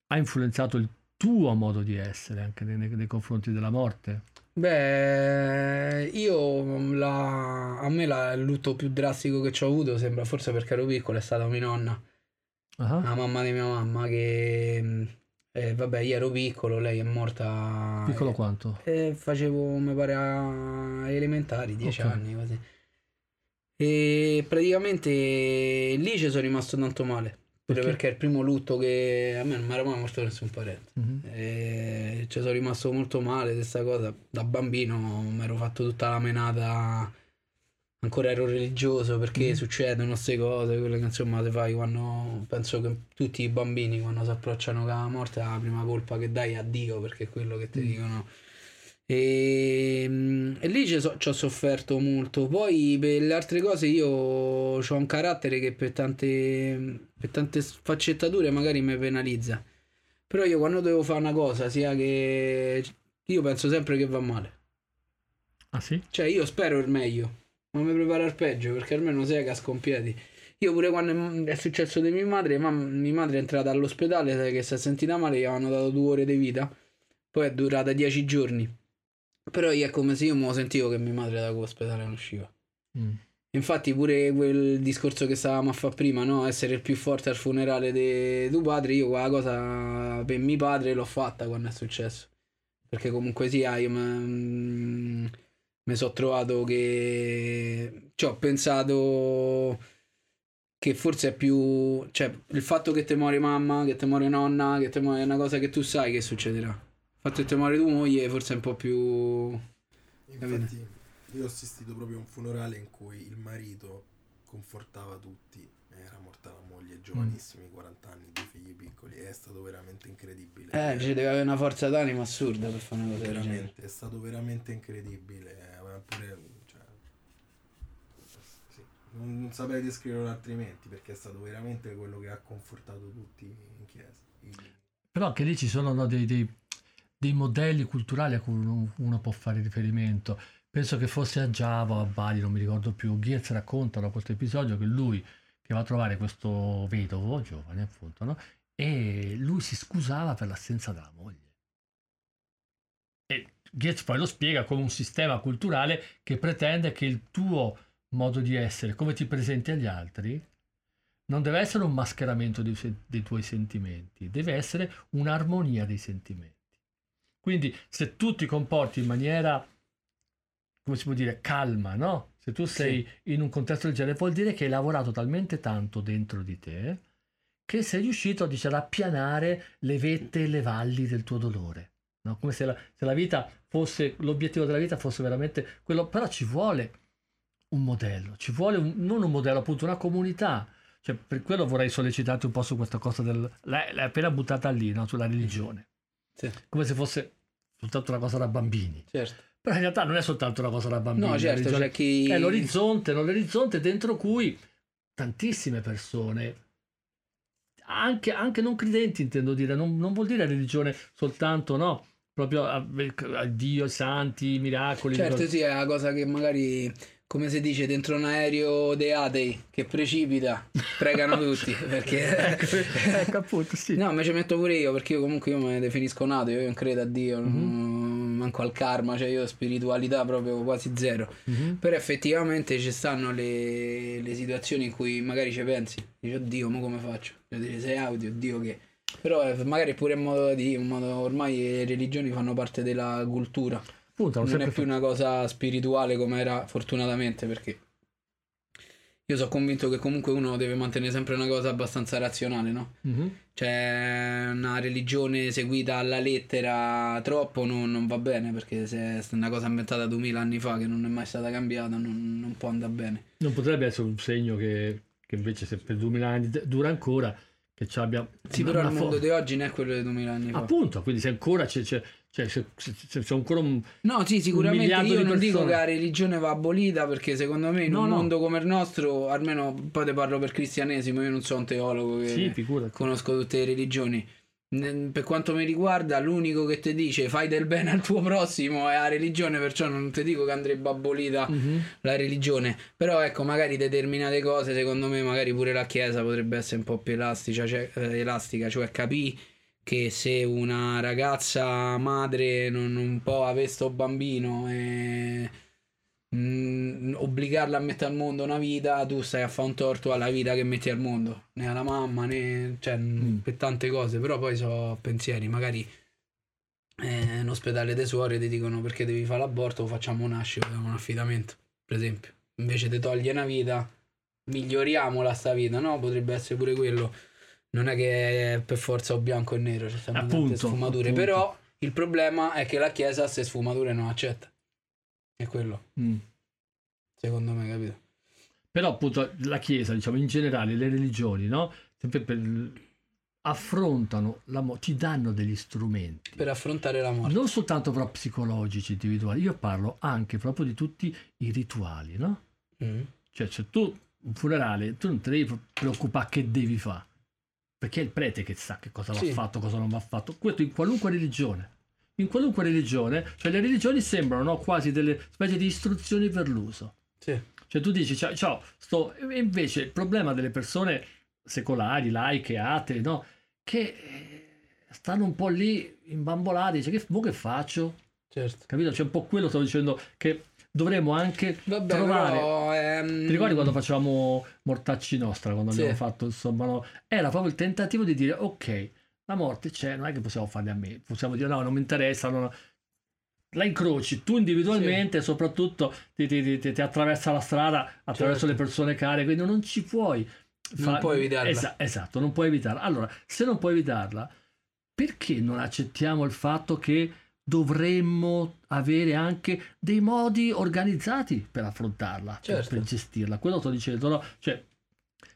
ha influenzato il tuo modo di essere anche nei, nei- nei confronti della morte. Beh, io la- a me la- il lutto più drastico che ci ho avuto sembra forse perché ero piccolo è stata mia nonna, Ah, la mamma di mia mamma che mh, eh, vabbè, io ero piccolo, lei è morta Piccolo eh, quanto? eh, facevo mi pare a elementari, 10 Ok. anni così. E praticamente lì ci sono rimasto tanto male, Pure Perché? perché è il primo lutto che a me non mi era mai morto nessun parente. Mhm. E ci sono rimasto molto male questa cosa. Da bambino mi ero fatto tutta la menata. Ancora ero religioso perché Mhm. succedono queste cose, quelle che insomma ti fai quando penso che tutti i bambini quando si approcciano con la morte la prima colpa che dai è a Dio perché è quello che ti Mm. dicono. E, mm, e lì ci, ho sofferto molto. Poi per le altre cose io ho un carattere che per tante, per tante sfaccettature magari mi penalizza. Però io quando devo fare una cosa, sia che io penso sempre che va male. Ah sì? Cioè io spero il meglio, ma mi preparo al peggio perché almeno sai casco in piedi. Io pure quando è successo di mia madre, ma mia madre è entrata all'ospedale, sai che si è sentita male, gli avevano dato due ore di vita, poi è durata dieci giorni. Però è come se io mi sentivo che mia madre da quell'ospedale non usciva. Mm. Infatti pure quel discorso che stavamo a fare prima, no? Essere il più forte al funerale di tuo padre, io quella cosa per mio padre l'ho fatta quando è successo. Perché comunque sia, io mi sono trovato che... Cioè, ho pensato che forse è più... Cioè, il fatto che te muore mamma, che te muore nonna, che te muore una cosa che tu sai che succederà. Il fatto che te muore tua moglie forse è un po' più... Infatti, io ho assistito proprio a un funerale in cui il marito confortava tutti. Era morta la moglie, giovanissimi, 40 anni, due figli piccoli. È stato veramente incredibile. Eh, ci deve avere una forza d'animo assurda per fare una cosa del genere. veramente, è stato veramente incredibile. aveva pure, cioè, sì, non, non saprei descriverlo altrimenti perché è stato veramente quello che ha confortato tutti in chiesa. Però anche lì ci sono no, dei, dei- dei modelli culturali a cui uno, uno può fare riferimento. Penso che fosse a Java o a Bali, non mi ricordo più. Geertz racconta da questo episodio che lui che va a trovare questo vedovo, giovane appunto, no? e lui si scusava per l'assenza della moglie. E Geertz poi lo spiega come un sistema culturale che pretende che il tuo modo di essere, come ti presenti agli altri, non deve essere un mascheramento dei, dei tuoi sentimenti, deve essere un'armonia dei sentimenti. Quindi se tu ti comporti in maniera, come si può dire, calma, no? Se tu sei in un contesto del genere, vuol dire che hai lavorato talmente tanto dentro di te che sei riuscito diciamo, a appianare le vette e le valli del tuo dolore. no? Come se la, se la vita fosse, l'obiettivo della vita fosse veramente quello, però ci vuole un modello, ci vuole un- non un modello, appunto una comunità. Cioè, per quello vorrei sollecitarti un po' su questa cosa del... L'hai, l'hai appena buttata lì, no? sulla religione. Sì, Come se fosse soltanto una cosa da bambini. certo. Però in realtà non è soltanto una cosa da bambini. No, certo, c'è chi... È l'orizzonte, l'orizzonte dentro cui tantissime persone, anche, anche non credenti intendo dire, non, non vuol dire religione soltanto, no? Proprio a, a Dio, i santi, i miracoli. Certo, cose- sì, è una cosa che magari, come si dice, dentro un aereo dei atei che precipita, pregano tutti, perché... ecco, ecco, appunto, sì. No, me ci metto pure io, perché io comunque io mi definisco nato, io non credo a Dio, Mhm. non- manco al karma, cioè io spiritualità proprio quasi zero. Mhm. Però effettivamente ci stanno le, le situazioni in cui magari ci pensi, dici oddio, ma come faccio? Cioè, dici, sei audio, oddio che... Però eh, magari pure un modo di... Un modo, ormai le religioni fanno parte della cultura, Appunto, hanno non è più una cosa spirituale come era fortunatamente perché io sono convinto che comunque uno deve mantenere sempre una cosa abbastanza razionale, no? Mhm. Cioè, una religione seguita alla lettera troppo non, non va bene perché se è una cosa inventata 2000 anni fa che non è mai stata cambiata non, non può andare bene. Non potrebbe essere un segno che, che invece se per 2000 anni dura ancora, che ci abbia... Sì, però il fo- mondo di oggi non è quello di 2000 anni fa. Appunto, quindi se ancora c'è, c'è, c'è, c'è- c'è- ancora un... No, sì, sicuramente io non dico che la religione va abolita perché secondo me in No, un no. mondo come il nostro, almeno poi te parlo per cristianesimo, io non sono un teologo che Sì, conosco tutte le religioni. Per quanto mi riguarda, l'unico che ti dice fai del bene al tuo prossimo è la religione, perciò non ti dico che andrebbe abolita Mhm. la religione. Però ecco, magari determinate cose, secondo me, magari pure la Chiesa potrebbe essere un po' più elastica, cioè, eh, elastica, cioè capì che se una ragazza madre non, non può avere sto bambino e mm, obbligarla a mettere al mondo una vita, tu stai a fare un torto alla vita che metti al mondo, né alla mamma né cioè, Mm. per tante cose, però poi so pensieri, magari eh, in ospedale dei suore ti dicono perché devi fare l'aborto, facciamo nascere, diamo un affidamento, per esempio. Invece ti toglie una vita, miglioriamola sta vita, no? Potrebbe essere pure quello. Non è che per forza o bianco e nero, ci tante Appunto, sfumature, appunto. però il problema è che la Chiesa queste sfumature non accetta. È quello, Mm. secondo me, capito? Però appunto la Chiesa, diciamo in generale, le religioni, no? Sempre per- affrontano la morte, ti danno degli strumenti. Per affrontare la morte. Non soltanto però psicologici, individuali, io parlo anche proprio di tutti i rituali, no? Mm. Cioè, se tu un funerale, tu non ti devi preoccupare che devi fare, perché è il prete che sa che cosa va Sì. fatto, cosa non va fatto. Questo in qualunque religione. In qualunque religione, cioè le religioni sembrano no, quasi delle specie di istruzioni per l'uso. Sì. Cioè tu dici, ciao, ciao, sto... e invece il problema delle persone secolari, laiche, atee, no? Che eh, stanno un po' lì imbambolati, dice, che, che faccio? Certo. Capito? C'è un po' quello stavo dicendo che dovremmo anche Vabbè, trovare... però, ehm, Ti ricordi quando facevamo Mortacci Nostra, quando Sì. abbiamo fatto, insomma, no? era proprio il tentativo di dire, ok, la morte c'è, non è che possiamo farle a me, possiamo dire no, non mi interessa, non- la incroci tu individualmente e soprattutto ti, ti- ti- ti- attraversa la strada attraverso Certo. le persone care, quindi non ci puoi... Non puoi evitarla. Esa- esatto, non puoi evitarla. Allora, se non puoi evitarla, perché non accettiamo il fatto che dovremmo avere anche dei modi organizzati per affrontarla, per- Certo. per, gestirla? Quello sto dicendo, no? Cioè,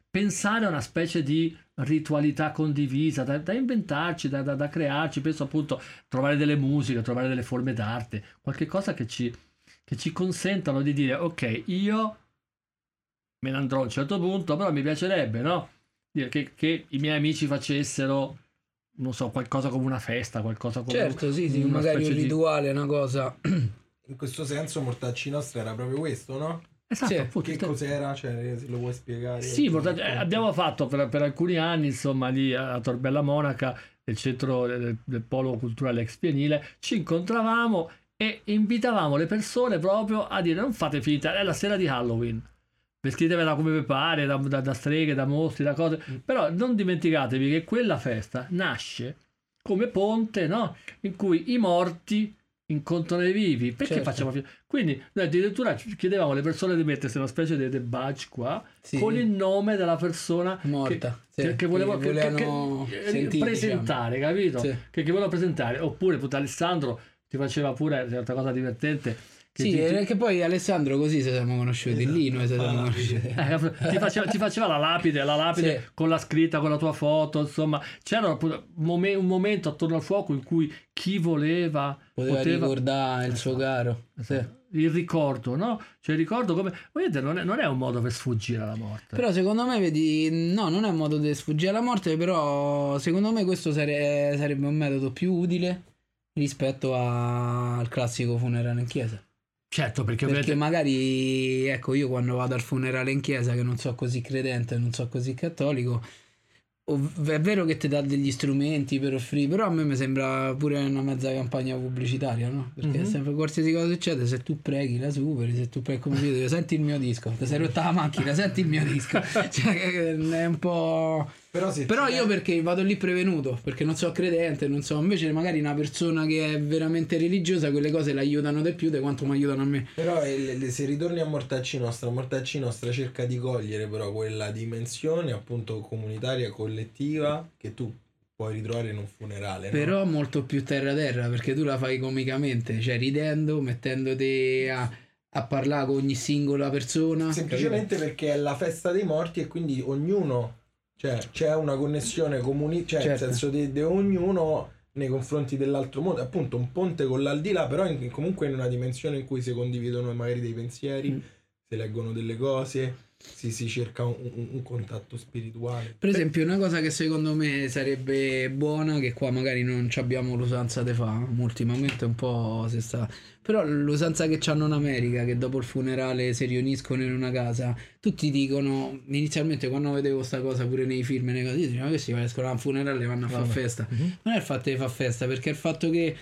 pensare a una specie di ritualità condivisa da, da inventarci, da, da- da crearci, penso appunto trovare delle musiche, trovare delle forme d'arte, qualche cosa che ci, che ci consentano di dire ok, io me ne andrò a un certo punto, però mi piacerebbe, no? Che, che i miei amici facessero, non so, qualcosa come una festa, qualcosa come Certo, sì, sì, una magari un specie di- rituale, una cosa. In questo senso Mortacci Nostra era proprio questo, no? Esatto, Sì, appunto, Che te- cos'era? Cioè, se lo vuoi spiegare? Sì, mortacci- eh, abbiamo fatto per, per alcuni anni, insomma, lì a Torbella Monaca, nel centro del, del polo culturale ex pienile, ci incontravamo e invitavamo le persone proprio a dire non fate finta, è la sera di Halloween. Vestitevi da come vi pare, da, da- da streghe, da mostri, da cose. Però non dimenticatevi che quella festa nasce come ponte, no? In cui i morti incontrano i vivi. Perché Certo. facciamo Quindi noi addirittura chiedevamo alle persone di mettersi una specie di, badge qua Sì. con il nome della persona Morta, che, sì, che, volevo che che- che- sentire, presentare, capito? Sì. Che, che volevo presentare. Oppure appunto Alessandro ti faceva pure un'altra cosa divertente. Che Sì, ti, perché poi Alessandro così se siamo conosciuti, Esatto. lì noi se siamo Ah, conosciuti. eh, ti faceva, ti faceva la lapide, la lapide Sì. con la scritta, con la tua foto, insomma, c'era un momen- un momento attorno al fuoco in cui chi voleva Poteva, poteva, ricordare il suo caro. Sì. il ricordo, no? Cioè il ricordo come... Vedete, non è, non è un modo per sfuggire alla morte. Però secondo me, vedi, no, non è un modo di sfuggire alla morte, però secondo me questo sare- sarebbe un metodo più utile rispetto a- al classico funerale in chiesa. Certo, perché, Perché vedete, magari, ecco, io quando vado al funerale in chiesa, che non so così credente, non so così cattolico, ov- è vero che ti dà degli strumenti per offrire, però a me mi sembra pure una mezza campagna pubblicitaria, no? Perché Mhm. sempre qualsiasi cosa succede, se tu preghi la superi, se tu preghi come dice, senti il mio disco, ti sei rotta la macchina, senti il mio disco. cioè, è un po'... Però, Però io perché vado lì prevenuto, perché non so credente, non so, invece magari una persona che è veramente religiosa, quelle cose l'aiutano di più di quanto mi aiutano a me. Però eh, se ritorni a Mortacci Nostra, Mortacci Nostra cerca di cogliere però quella dimensione appunto comunitaria, collettiva che tu puoi ritrovare in un funerale. no? Però molto più terra terra, perché tu la fai comicamente, cioè ridendo, mettendoti a, a parlare con ogni singola persona. Semplicemente perché è la festa dei morti e quindi ognuno, cioè c'è una connessione comuni, cioè Certo. nel senso di, di ognuno nei confronti dell'altro mondo, appunto un ponte con l'aldilà, però in- comunque in una dimensione in cui si condividono magari dei pensieri, Mm. si leggono delle cose, si, si cerca un, un- un contatto spirituale. Per esempio, una cosa che secondo me sarebbe buona, che qua magari non ci abbiamo l'usanza di fa, ultimamente un po' si sta. Però l'usanza che c'hanno in America, che dopo il funerale si riuniscono in una casa, tutti dicono, inizialmente quando vedevo questa cosa pure nei film, e nei cose, io dicevo, ma questi escono a un funerale e vanno a fare festa. Mhm. Non è il fatto di far festa, perché è il fatto che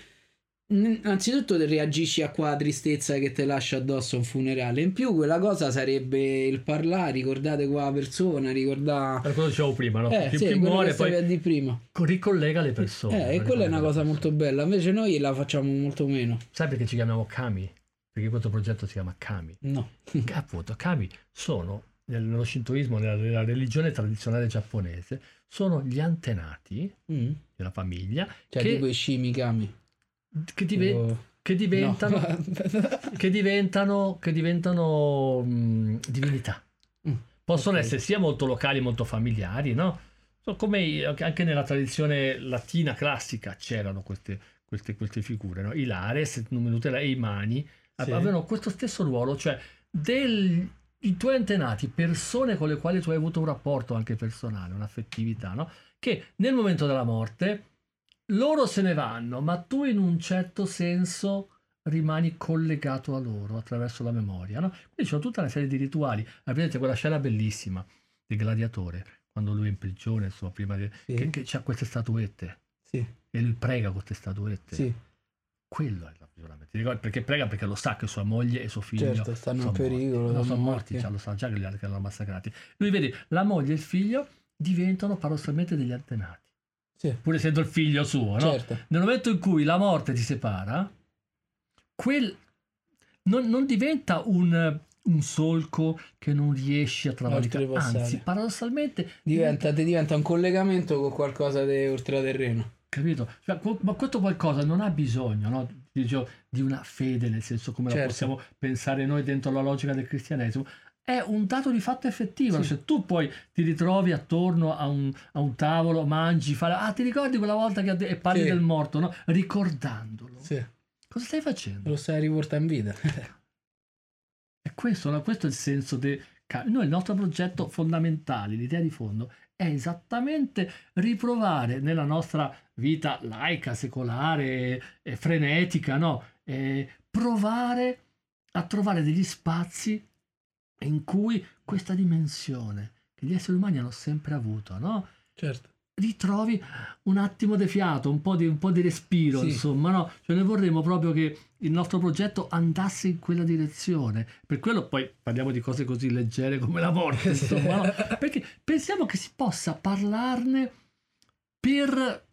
Innanzitutto reagisci a qua tristezza che ti lascia addosso un funerale. In più, quella cosa sarebbe il parlare, ricordate qua persona, ricordare. Per quello dicevo prima, no? Eh, chi, sì, chi muore poi di prima. ricollega le persone. Eh, e quella è una cosa molto bella. Invece noi la facciamo molto meno. Sai perché ci chiamiamo Kami? Perché questo progetto si chiama Kami. No. Che appunto, Kami sono nel- nello shintoismo, nella, nella religione tradizionale giapponese, sono gli antenati Mm. della famiglia Cioè, che, tipo i Shimikami. Che, dive- Tipo- che diventano, No. che diventano, che diventano mh, divinità. Mm, Possono ok. essere sia molto locali, molto familiari, no? So, come anche nella tradizione latina classica c'erano queste, queste, queste figure, no? I Lares, Numenutela e i Mani Sì. avevano questo stesso ruolo, cioè del- i tuoi antenati, persone con le quali tu hai avuto un rapporto anche personale, un'affettività, no? Che nel momento della morte loro se ne vanno, ma tu in un certo senso rimani collegato a loro attraverso la memoria, no? Quindi c'è tutta una serie di rituali. Avete quella scena bellissima del gladiatore, quando lui è in prigione, insomma, prima di... Sì. che, che c'ha queste statuette Sì, e lui prega con queste statuette. sì, Quello è l'avvicinamento. Ti ricordi? Perché prega perché lo sa che sua moglie e suo figlio certo, stanno in pericolo. morti. No, sono morti, già lo sa già che li, che li hanno massacrati. Lui vede la moglie e il figlio diventano paradossalmente degli antenati, Sì, pur essendo il figlio suo, no? certo. Nel momento in cui la morte ti separa, quel non, non diventa un, un solco che non riesci a travalicare, anzi, paradossalmente Diventa, diventa un collegamento con qualcosa di ultraterreno. Capito? Cioè, ma questo qualcosa non ha bisogno no? Dicevo, di una fede, nel senso come la Certo. possiamo pensare noi dentro la logica del cristianesimo. È un dato di fatto effettivo. Sì. Se tu poi ti ritrovi attorno a un, a un tavolo, mangi, fai, ah, ti ricordi quella volta che e parli Sì. del morto, no? ricordandolo. Sì, Cosa stai facendo? lo stai riportando in vita. E questo, no? questo è il senso del Noi, il nostro progetto fondamentale, l'idea di fondo, è esattamente riprovare nella nostra vita laica, secolare, e frenetica, no? Eh, provare a trovare degli spazi in cui questa dimensione che gli esseri umani hanno sempre avuto, no? certo. ritrovi un attimo di fiato, un po' di, un po' di respiro, Sì. insomma, no? Cioè noi vorremmo proprio che il nostro progetto andasse in quella direzione. Per quello poi parliamo di cose così leggere come la morte, insomma, no? Perché pensiamo che si possa parlarne per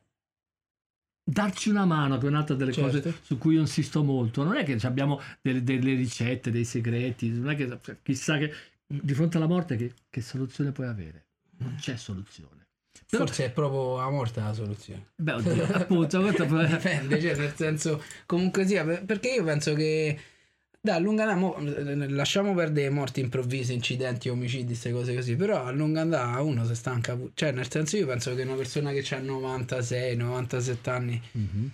darci una mano, per un'altra delle Certo. cose su cui io insisto molto. Non è che abbiamo delle, delle ricette, dei segreti, non è che chissà che di fronte alla morte che, che soluzione puoi avere. Non c'è soluzione. Però- Forse è proprio la morte la soluzione. Beh, oddio, appunto, questo poi- Dipende, cioè nel senso, comunque sia, per- perché io penso che da a lungo andare, mo, eh, lasciamo perdere morti improvvise, incidenti, omicidi, queste cose così, però a lungo andare uno si stanca, pu- cioè nel senso io penso che una persona che ha 96, 97 anni, Mhm.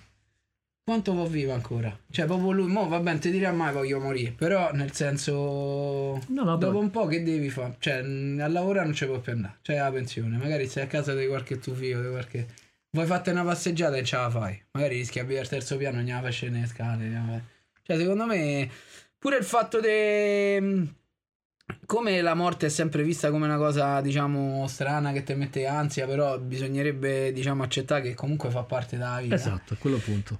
quanto può vivere ancora? Cioè proprio lui, mo va bene, ti dirà mai voglio morire, però nel senso... No, no, Dopo un po' che devi fare? Cioè, a lavorare non ci puoi più andare. Cioè, la pensione. Magari sei a casa di qualche tuo figlio, di qualche... Vuoi fatte una passeggiata e ce la fai. Magari rischi a vivere al terzo piano e non la fai scendere le scale. Cioè, secondo me, pure il fatto di... Come la morte è sempre vista come una cosa, diciamo, strana che ti mette ansia, però bisognerebbe, diciamo, accettare che comunque fa parte della vita. Esatto, è quello appunto.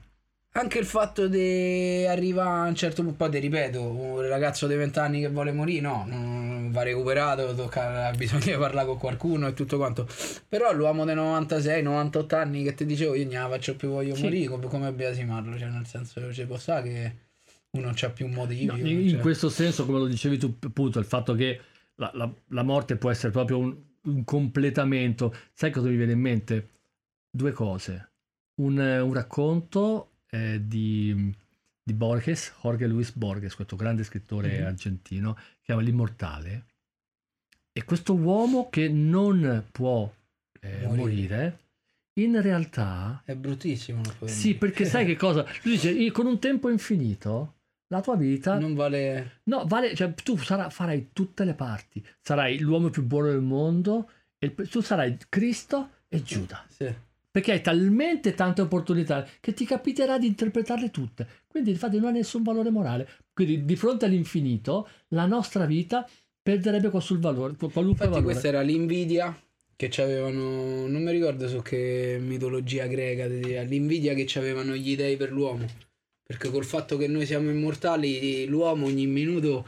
Anche il fatto di arrivare a un certo punto, poi ti ripeto, un ragazzo di 20 anni che vuole morire, no, non va recuperato, tocca, bisogna parlare con qualcuno e tutto quanto. Però l'uomo dei 96, 98 anni che ti dicevo, io la faccio più, voglio Sì. morire, come, come biasimarlo, cioè nel senso ci può stare che non c'ha più motivi. No, o in cioè- questo senso, come lo dicevi tu, appunto, il fatto che la, la- la morte può essere proprio un, un completamento. Sai cosa mi viene in mente? Due cose. Un, un racconto eh, di, di Borges, Jorge Luis Borges, questo grande scrittore Mhm. argentino, che chiama L'Immortale. E questo uomo che non può eh, Morire. morire, in realtà È bruttissimo. Sì, perché sai che cosa? Lui dice, "Io con un tempo infinito, la tua vita... Non vale... No, vale, cioè tu sarà- farai tutte le parti. Sarai l'uomo più buono del mondo, e tu sarai Cristo e Giuda. Sì. Perché hai talmente tante opportunità che ti capiterà di interpretarle tutte. Quindi infatti non ha nessun valore morale. Quindi di fronte all'infinito, la nostra vita perderebbe qualsiasi valore. Qualunque Infatti valore. questa era l'invidia che avevano, non mi ricordo su che mitologia greca, l'invidia che avevano gli dei per l'uomo. Perché col fatto che noi siamo immortali, l'uomo ogni minuto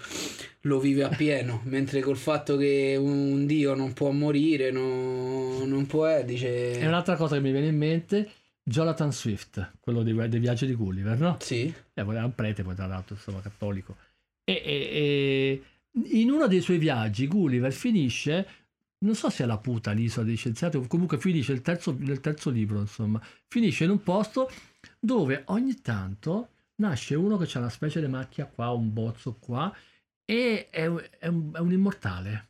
lo vive appieno, mentre col fatto che un dio non può morire, no- non può, eh, dice... E un'altra cosa che mi viene in mente, Jonathan Swift, quello dei, dei viaggi di Gulliver, no? Sì, eh, era un prete poi tra l'altro insomma cattolico. E, e- e in uno dei suoi viaggi Gulliver finisce non so se è la puta l'isola dei scienziati comunque finisce il terzo, nel terzo libro insomma finisce in un posto dove ogni tanto nasce uno che ha una specie di macchia qua un bozzo qua e è, un- è un, è un immortale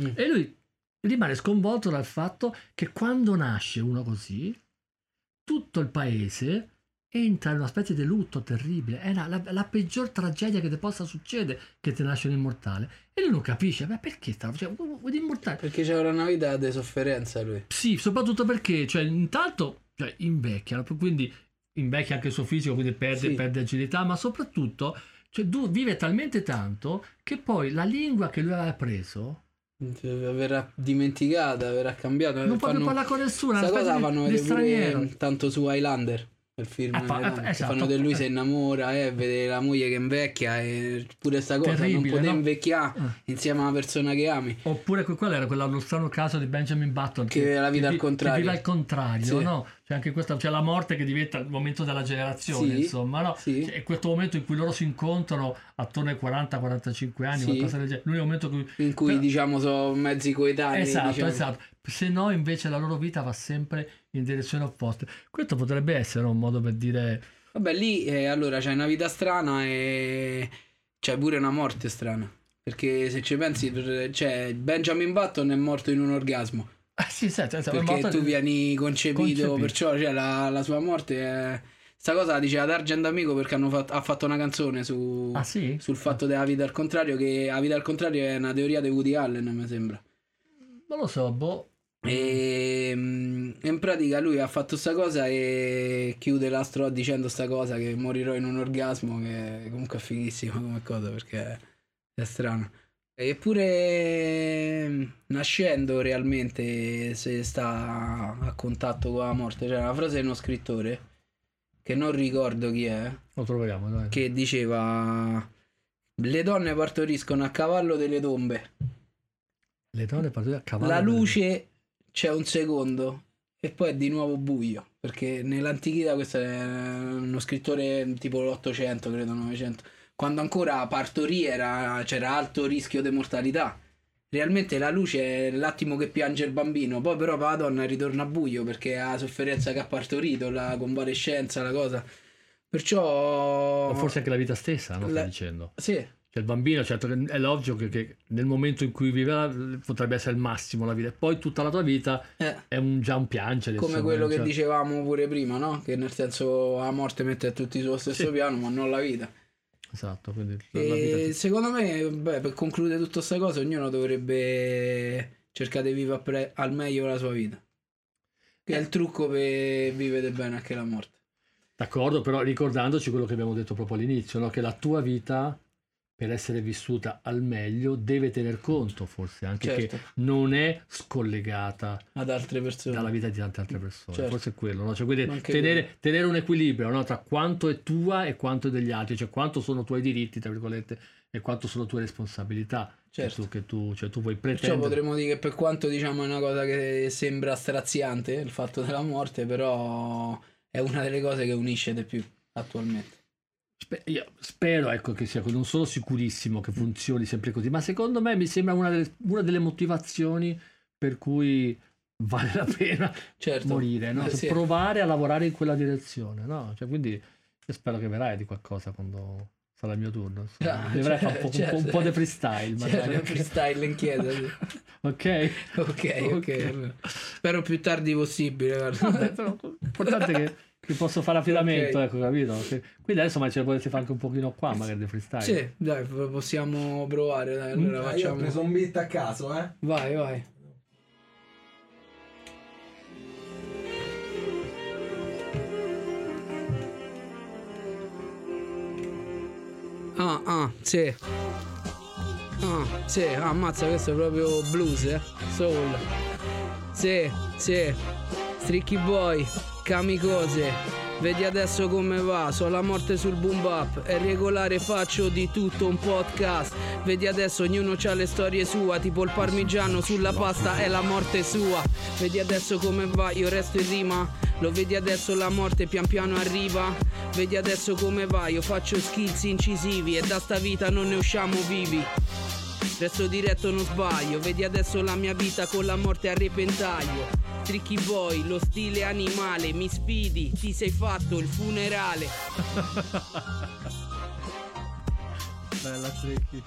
Mm. e lui rimane sconvolto dal fatto che quando nasce uno così tutto il paese entra in una specie di lutto terribile è la, la- la peggior tragedia che ti possa succedere che ti nasce un immortale e lui non capisce ma perché sta cioè, vuoi immortale Perché c'era una vita di sofferenza lui. sì, soprattutto perché, cioè, intanto cioè, invecchia, quindi invecchia anche il suo fisico, quindi perde, Sì. perde agilità, ma soprattutto cioè, vive talmente tanto che poi la lingua che lui aveva preso Verrà dimenticata, verrà cambiata. non può più parlare con nessuno, una cosa fanno di, di vedere pure straniero. tanto su Highlander. Il film Eh, fa- eh, che esatto. fanno di lui si innamora e vede la moglie che invecchia e pure sta cosa non Terribile, poter no? invecchiare Eh. insieme a una persona che ami Oppure que- quello era quello, lo strano caso di Benjamin Button Che vive la vita al vi- contrario. Che vive al contrario, Sì. no? C'è anche questa, c'è la morte che diventa il momento della generazione, Sì, insomma, no? sì. Cioè, è questo momento in cui loro si incontrano attorno ai 40-45 anni, qualcosa del genere. L'unico momento in cui in cui Però- diciamo sono mezzi coetanei Esatto, diciamo. esatto. Se no, invece, la loro vita va sempre in direzione opposta. Questo potrebbe essere un modo per dire. vabbè lì eh, allora c'hai una vita strana e c'hai pure una morte strana perché se ci pensi cioè Benjamin Button è morto in un orgasmo Ah, sì, sì, sì, perché tu vieni concepito, Concepito. perciò cioè, la, la sua morte è... Sta cosa la diceva D'Argent Amico perché hanno fatto- ha fatto una canzone su, Ah, sì? sul fatto della vita al contrario, che la vita al contrario è una teoria di Woody Allen, mi sembra. Non lo so, boh. E mm, in pratica lui ha fatto sta cosa e chiude l'astro dicendo sta cosa che morirò in un orgasmo, che comunque è fighissima come cosa perché è strano. Eppure mm, nascendo realmente se sta a contatto con la morte, c'è una frase di uno scrittore che non ricordo chi è, Lo troviamo, dai. che diceva le donne partoriscono a cavallo delle tombe, Le donne partono a cavallo. la luce c'è un secondo e poi è di nuovo buio, perché nell'antichità questo è uno scrittore tipo l'Ottocento, credo 900, quando ancora partorì era- c'era alto rischio di mortalità. Realmente la luce è l'attimo che piange il bambino, poi però per la donna ritorna a buio perché ha la sofferenza che ha partorito, la convalescenza, la cosa. Perciò... O forse anche la vita stessa, no? La- Stai dicendo. Sì, Cioè, il bambino, certo, che è logico che, che nel momento in cui vive potrebbe essere il massimo la vita. E poi tutta la tua vita eh. è un, già un piangere. Come quello che cioè- dicevamo pure prima, no? Che nel senso la morte mette tutti sullo stesso Sì. piano, ma non la vita. Esatto, quindi la, vita... secondo me, beh, per concludere tutta questa cosa, ognuno dovrebbe cercare di vivere appre- al meglio la sua vita. Che è il trucco per vivere bene anche la morte. D'accordo, però ricordandoci quello che abbiamo detto proprio all'inizio, no? che la tua vita, per essere vissuta al meglio, deve tener conto forse anche Certo. che non è scollegata Ad altre persone. dalla vita di tante altre persone. Certo. Forse è quello, no? Cioè, quindi tenere, tenere un equilibrio no? tra quanto è tua e quanto è degli altri, cioè quanto sono tuoi diritti, tra virgolette, e quanto sono tue responsabilità. che Certo. che tu, cioè, tu puoi Perciò pretendere. potremmo dire che per quanto diciamo è una cosa che sembra straziante, il fatto della morte, però è una delle cose che unisce di più attualmente. Io spero ecco, che sia così, non sono sicurissimo che funzioni sempre così, ma secondo me mi sembra una delle, una delle motivazioni per cui vale la pena Certo. morire, no? Eh, sì. provare a lavorare in quella direzione. No? Cioè, quindi io spero che verrai di qualcosa quando sarà il mio turno. insomma. Ah, Dovrei certo, fare certo. un po' di freestyle, magari. Certo, freestyle in chiesa. sì. ok? Ok, ok. allora. Spero più tardi possibile. Vabbè, però l'importante è che, che posso fare affidamento, Ok. ecco, capito? Che- quindi adesso ma ce lo potete fare anche un pochino qua, magari di freestyle. Sì, dai, possiamo provare. Dai, allora Eh, io ho facciamo. preso un beat a caso, eh. Vai, vai. Ah, ah, sì. Ah, sì, ammazza, questo è proprio blues, eh. Soul. Sì, sì. Tricky Boy, Kamikose. Vedi adesso come va, so la morte sul boom bap. È regolare, faccio di tutto un podcast. Vedi adesso ognuno ha le storie sue, tipo il parmigiano sulla pasta è la morte sua. Vedi adesso come va, io resto in rima. Lo vedi adesso la morte pian piano arriva. Vedi adesso come va, io faccio skills incisivi e da sta vita non ne usciamo vivi. Resto diretto non sbaglio, vedi adesso la mia vita con la morte a repentaglio. Tricky boy, lo stile animale, mi sfidi, ti sei fatto il funerale. Bella tricky.